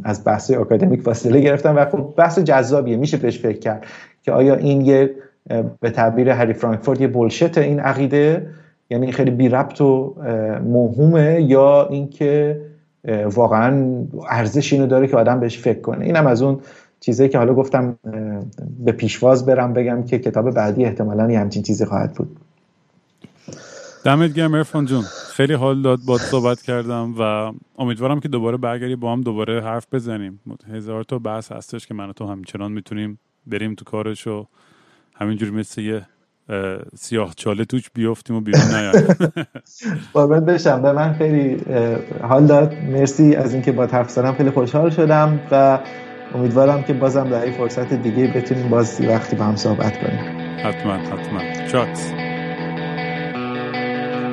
از بحث اکادمیک فاصله گرفتم و خب بحث جذابیه میشه بهش فکر کرد که آیا این یه به تعبیر هری فرانکفورت یه بولشت این عقیده؟ یعنی خیلی بی ربط و موهومه یا اینکه واقعا ارزش اینو داره که آدم بهش فکر کنه؟ اینم از اون چیزایی که حالا گفتم به پیشواز برم بگم که کتاب بعدی احتمالا یه همچین چیزی خواهد بود. دمت گرم ارفان جون. خیلی حال داد باد صحبت کردم و امیدوارم که دوباره برگردی با هم دوباره حرف بزنیم. هزار تا بحث هستش که من و تو همچنان می‌تونیم بریم تو کارش و همینجور مثل یه سیاه چاله توش بیفتیم و بیرون نیایم. قربت بشم به من خیلی حال داد. مرسی از اینکه با حرف زدم خیلی خوشحال شدم و امیدوارم که بازم در این فرصت دیگه بتونیم باز وقتی با هم صحبت کنیم. حتما حتما. چات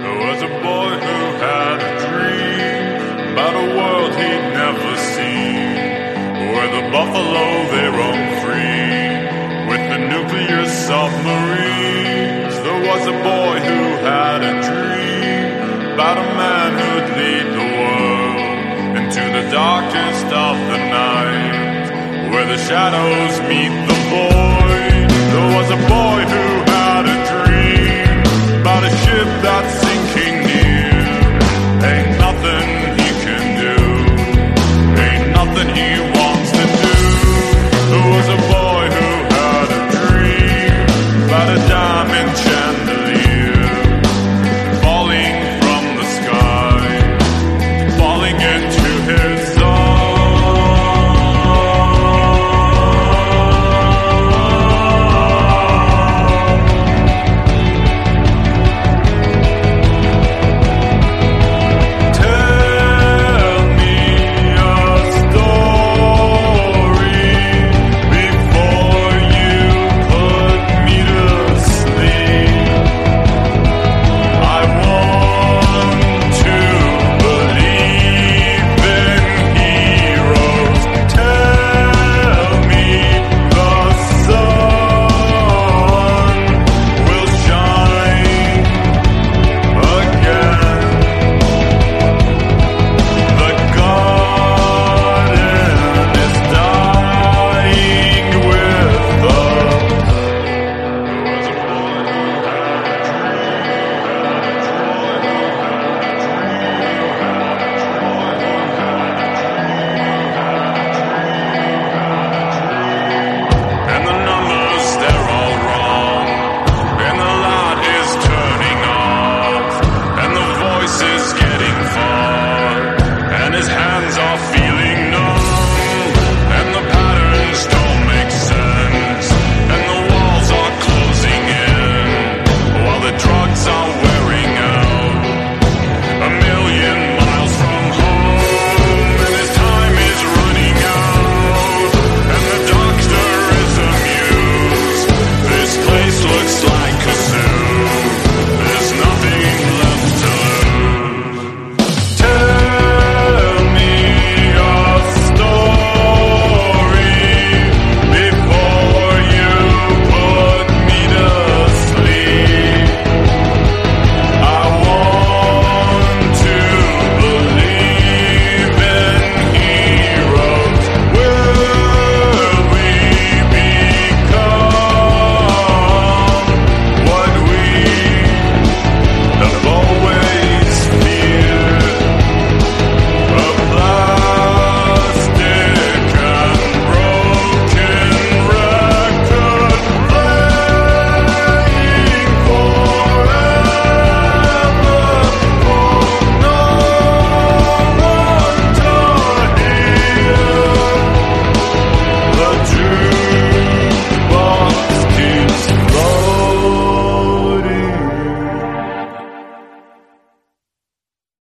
There was a boy who had a dream about a world he'd never seen, where the buffalo they roam free with the nuclear submarines. There was a boy who had a dream about a man who'd lead the world into the darkest of the night, where the shadows meet the void. There was a boy who had a dream about a ship that's